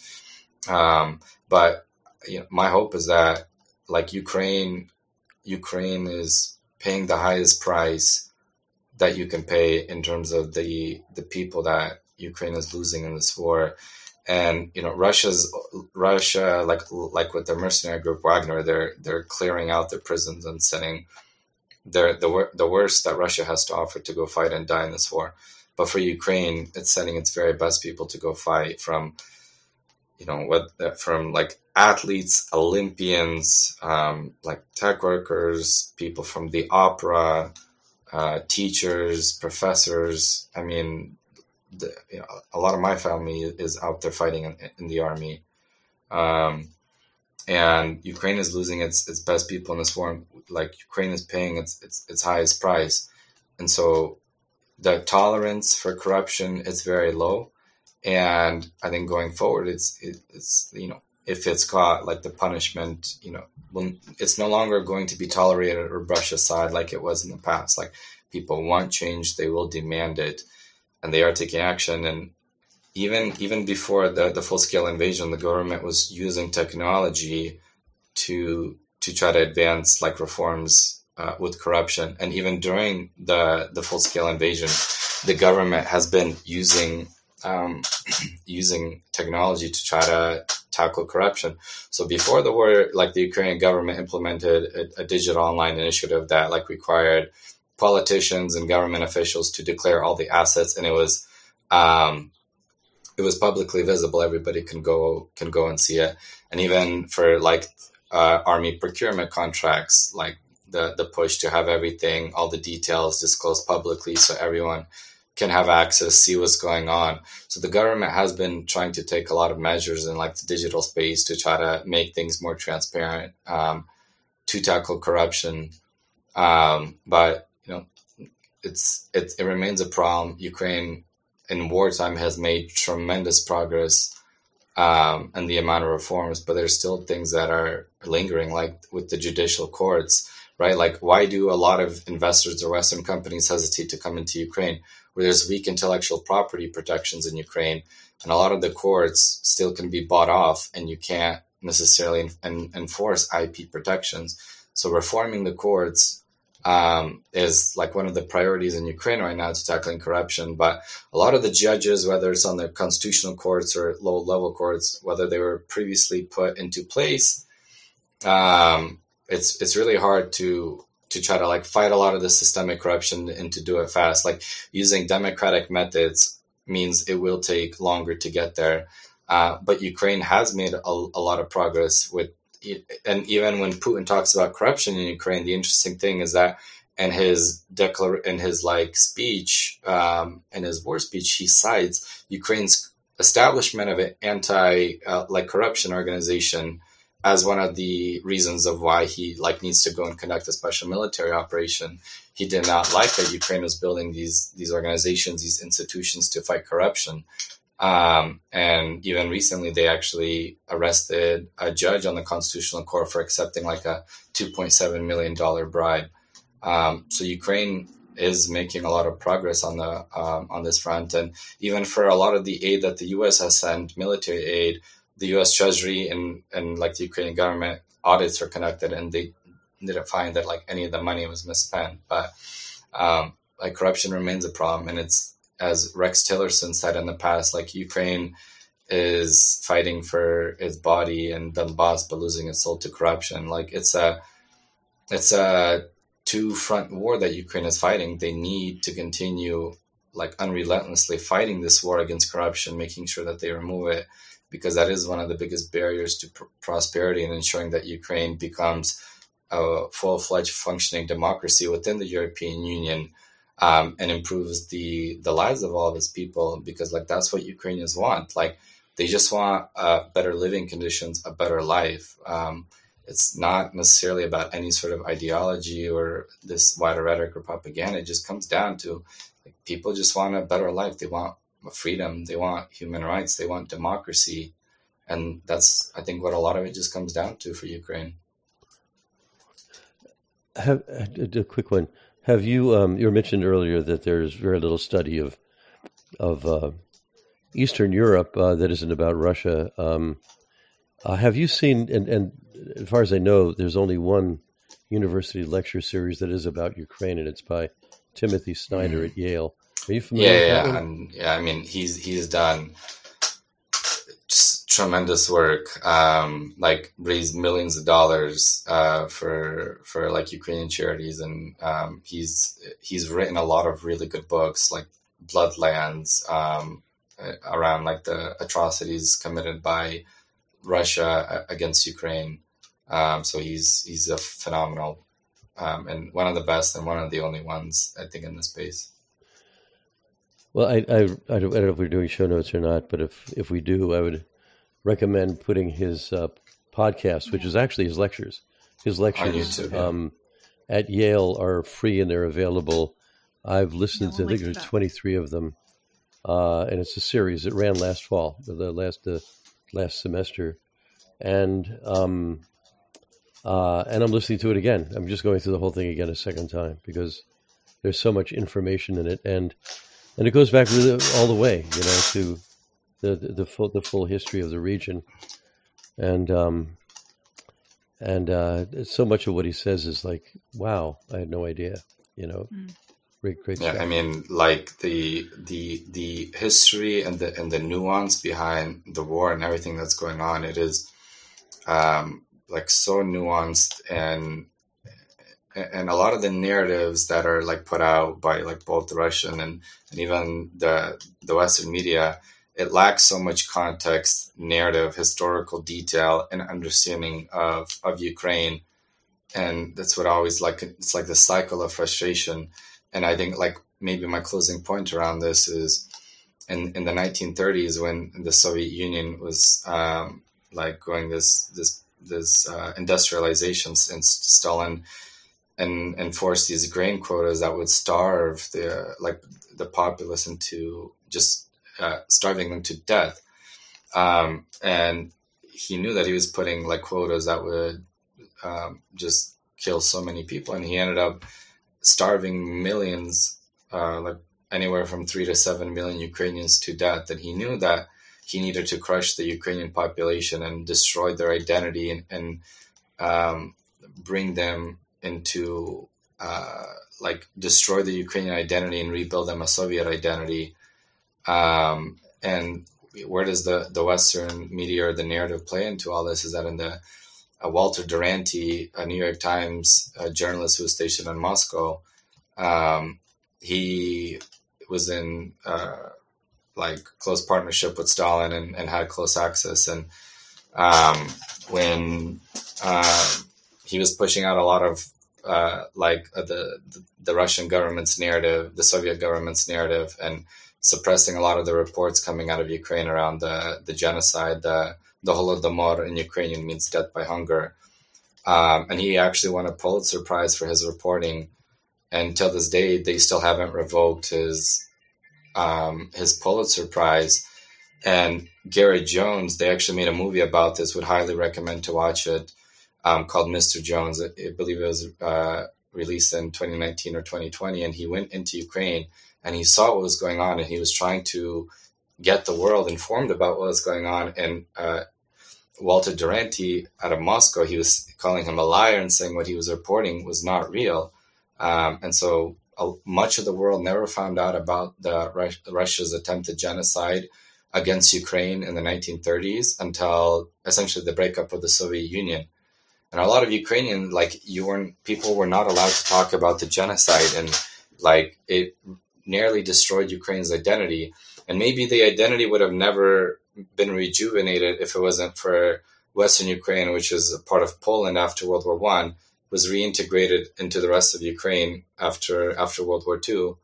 Um, but you know, my hope is that like Ukraine, Ukraine is paying the highest price that you can pay in terms of the the people that Ukraine is losing in this war. And you know, Russia's Russia, like like with the mercenary group Wagner, they're they're clearing out their prisons and sending their the the worst that Russia has to offer to go fight and die in this war. But for Ukraine, it's sending its very best people to go fight from you know what from like athletes, Olympians, um, like tech workers, people from the opera, uh, teachers, professors. I mean, the, you know, a lot of my family is out there fighting in, in the army. Um, and Ukraine is losing its, its best people in this war. Like Ukraine is paying its, its, its highest price. And so the tolerance for corruption is very low. And I think going forward, it's, it, it's, you know, if it's caught, like the punishment, you know, it's no longer going to be tolerated or brushed aside like it was in the past. Like people want change, they will demand it and they are taking action. And even even before the, the full scale invasion, the government was using technology to to try to advance like reforms uh, with corruption. And even during the the full scale invasion, the government has been using um, using technology to try to tackle corruption. So before the war, like the Ukrainian government implemented a, a digital online initiative that like required politicians and government officials to declare all the assets, and it was um, it was publicly visible. Everybody can go can go and see it, and even for like uh, army procurement contracts, like the the push to have everything, all the details disclosed publicly, so everyone can have access, see what's going on. So the government has been trying to take a lot of measures in like the digital space to try to make things more transparent, um, to tackle corruption. Um, but it's it, it remains a problem. Ukraine in wartime has made tremendous progress um, and the amount of reforms, but there's still things that are lingering, like with the judicial courts, right? Like, why do a lot of investors or Western companies hesitate to come into Ukraine, where there's weak intellectual property protections in Ukraine, and a lot of the courts still can be bought off, and you can't necessarily enforce IP protections. So, reforming the courts um, is like one of the priorities in Ukraine right now to tackling corruption. But a lot of the judges, whether it's on the constitutional courts or low level courts, whether they were previously put into place, um, it's it's really hard to to try to like fight a lot of the systemic corruption and to do it fast. Like using democratic methods means it will take longer to get there. Uh, but Ukraine has made a, a lot of progress with and even when Putin talks about corruption in Ukraine, the interesting thing is that in his declar in his like speech, um, in his war speech, he cites Ukraine's establishment of an anti uh, like corruption organization as one of the reasons of why he like needs to go and conduct a special military operation. He did not like that Ukraine was building these these organizations, these institutions to fight corruption. Um, and even recently, they actually arrested a judge on the Constitutional Court for accepting like a $2.7 million bribe. Um, so Ukraine is making a lot of progress on the um, on this front, and even for a lot of the aid that the U.S. has sent, military aid, the U.S. Treasury and and like the Ukrainian government audits are conducted, and they didn't find that like any of the money was misspent. But um, like corruption remains a problem, and it's as Rex Tillerson said in the past, like Ukraine is fighting for its body and Donbass, but losing its soul to corruption. Like it's a it's a two front war that Ukraine is fighting. They need to continue like unrelentlessly fighting this war against corruption, making sure that they remove it, because that is one of the biggest barriers to pr- prosperity and ensuring that Ukraine becomes a full fledged functioning democracy within the European Union um, and improves the the lives of all its people because like that's what Ukrainians want. Like they just want uh, better living conditions, a better life. Um, it's not necessarily about any sort of ideology or this wider rhetoric or propaganda. It just comes down to like, people just want a better life. They want freedom. They want human rights. They want democracy, and that's I think what a lot of it just comes down to for Ukraine. Have, a quick one. Have you um, you mentioned earlier that there's very little study of of uh, Eastern Europe uh, that isn't about Russia. Um, uh, have you seen and, and as far as I know, there's only one university lecture series that is about Ukraine, and it's by Timothy Snyder mm-hmm. at Yale. Are you familiar? Yeah, yeah, and, yeah. I mean, he's he's done tremendous work, um, like raised millions of dollars uh, for for like Ukrainian charities, and um, he's he's written a lot of really good books, like Bloodlands, um, around like the atrocities committed by Russia against Ukraine. Um, so he's he's a phenomenal um, and one of the best and one of the only ones I think in the space. Well, I, I, I, don't, know if we're doing show notes or not, but if, if we do, I would recommend putting his uh, podcast, which is actually his lectures. His lectures YouTube, yeah. um, at Yale are free and they're available. I've listened to, I think there's 23 of them, uh, and it's a series. It ran last fall, the last uh, last semester, and um, uh, and I'm listening to it again. I'm just going through the whole thing again a second time because there's so much information in it, and and it goes back really all the way, you know, to the the, the full the full history of the region, and um, and uh, so much of what he says is like, wow, I had no idea, you know. Mm. Great, great. Yeah. I mean, like the the the history and the and the nuance behind the war and everything that's going on. It is um, like so nuanced and and a lot of the narratives that are like put out by like both the Russian and, and even the the Western media it lacks so much context, narrative, historical detail, and understanding of, of Ukraine. And that's what I always like. It's like the cycle of frustration. And I think like maybe my closing point around this is in, in the 1930s when the Soviet Union was um, like going this this this uh, industrialization since Stalin and enforced these grain quotas that would starve the like the populace into just uh, starving them to death. Um, and he knew that he was putting like quotas that would um, just kill so many people, and he ended up starving millions, uh, like anywhere from three to seven million Ukrainians to death. And he knew that he needed to crush the Ukrainian population and destroy their identity and, and um, bring them into uh, like destroy the Ukrainian identity and rebuild them a Soviet identity um, and where does the, the Western media or the narrative play into all this? Is that in the uh, Walter Duranty, a New York Times journalist who was stationed in Moscow, um, he was in uh, like close partnership with Stalin and, and had close access. And um, when uh, he was pushing out a lot of uh, like uh, the, the Russian government's narrative, the Soviet government's narrative, and suppressing a lot of the reports coming out of Ukraine around the, the genocide. The, the Holodomor in Ukrainian means death by hunger. Um, and he actually won a Pulitzer Prize for his reporting. And till this day, they still haven't revoked his um, his Pulitzer Prize. And Gareth Jones, they actually made a movie about this. Would highly recommend to watch it. Um, called Mr. Jones. I, I believe it was uh, released in 2019 or 2020, and he went into Ukraine and he saw what was going on, and he was trying to get the world informed about what was going on. And uh, Walter Duranty out of Moscow, he was calling him a liar and saying what he was reporting was not real. Um, and so uh, much of the world never found out about the Russia's attempted genocide against Ukraine in the 1930s until essentially the breakup of the Soviet Union. And a lot of Ukrainian, like you weren't, people were not allowed to talk about the genocide, and like it nearly destroyed Ukraine's identity. And maybe the identity would have never been rejuvenated if it wasn't for Western Ukraine, which is a part of Poland after World War One, was reintegrated into the rest of Ukraine after after World War Two.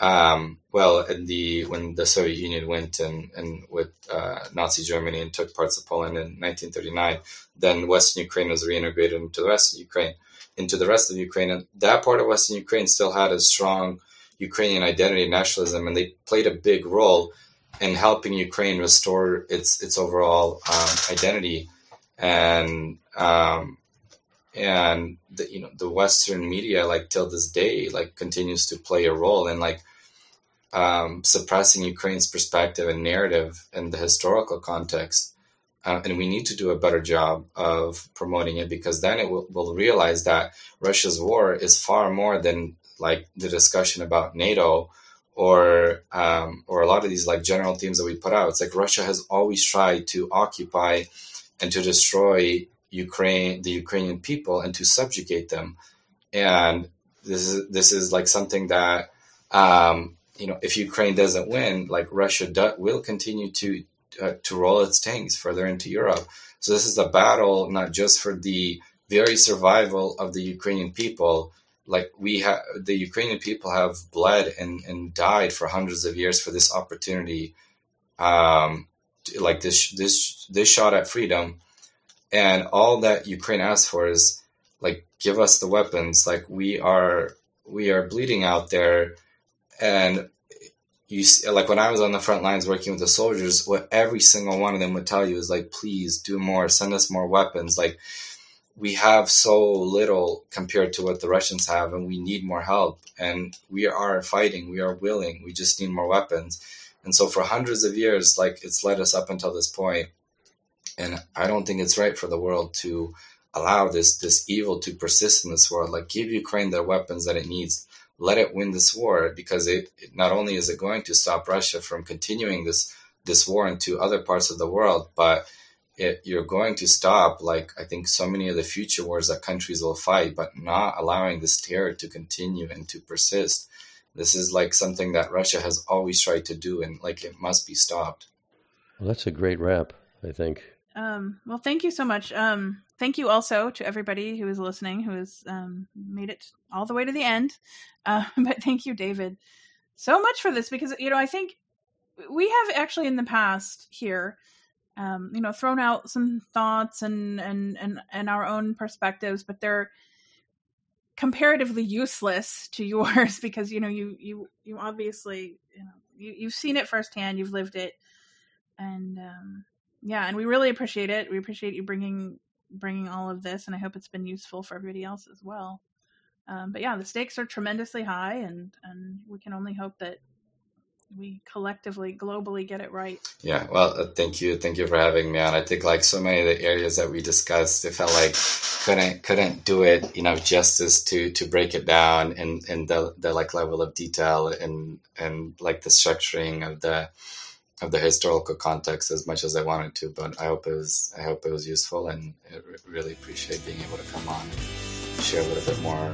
Um, well, the when the Soviet Union went and and with uh, Nazi Germany and took parts of Poland in 1939, then Western Ukraine was reintegrated into the rest of Ukraine, into the rest of Ukraine, and that part of Western Ukraine still had a strong Ukrainian identity and nationalism, and they played a big role in helping Ukraine restore its its overall um, identity, and um, and the, you know the Western media, like till this day, like continues to play a role in like um, suppressing Ukraine's perspective and narrative in the historical context. Uh, and we need to do a better job of promoting it because then it will, will realize that Russia's war is far more than like the discussion about NATO or um, or a lot of these like general themes that we put out. It's like Russia has always tried to occupy and to destroy Ukraine, the Ukrainian people, and to subjugate them. And this is this is like something that um, you know, if Ukraine doesn't win, like Russia do, will continue to uh, to roll its tanks further into Europe. So this is a battle not just for the very survival of the Ukrainian people, like we have the Ukrainian people have bled and, and died for hundreds of years for this opportunity, um, like this this this shot at freedom, and all that Ukraine asks for is like give us the weapons. Like we are we are bleeding out there, and you see, like when I was on the front lines working with the soldiers, what every single one of them would tell you is like, please do more, send us more weapons, like we have so little compared to what the Russians have, and we need more help. And we are fighting, we are willing, we just need more weapons. And so, for hundreds of years, like it's led us up until this point. And I don't think it's right for the world to allow this this evil to persist in this world. Like, give Ukraine the weapons that it needs. Let it win this war because it, it not only is it going to stop Russia from continuing this this war into other parts of the world, but it, you're going to stop, like I think so many of the future wars that countries will fight, but not allowing this terror to continue and to persist. This is like something that Russia has always tried to do, and like it must be stopped. Well, that's a great wrap, I think. Um, well, thank you so much. Um, thank you also to everybody who is listening, who has um, made it all the way to the end. Uh, but thank you, David, so much for this because you know I think we have actually in the past here um, you know, thrown out some thoughts and and and and our own perspectives, but they're comparatively useless to yours because you know you you you obviously you know you you've seen it firsthand, you've lived it, and um, yeah, and we really appreciate it. We appreciate you bringing bringing all of this, and I hope it's been useful for everybody else as well. Um, but yeah, the stakes are tremendously high, and and we can only hope that we collectively globally get it right. Yeah well uh, thank you. Thank you for having me on. I think like so many of the areas that we discussed it felt like couldn't couldn't do it enough justice to to break it down and and the, the like level of detail and and like the structuring of the of the historical context as much as I wanted to, but I hope it was I hope it was useful and I really appreciate being able to come on and share a little bit more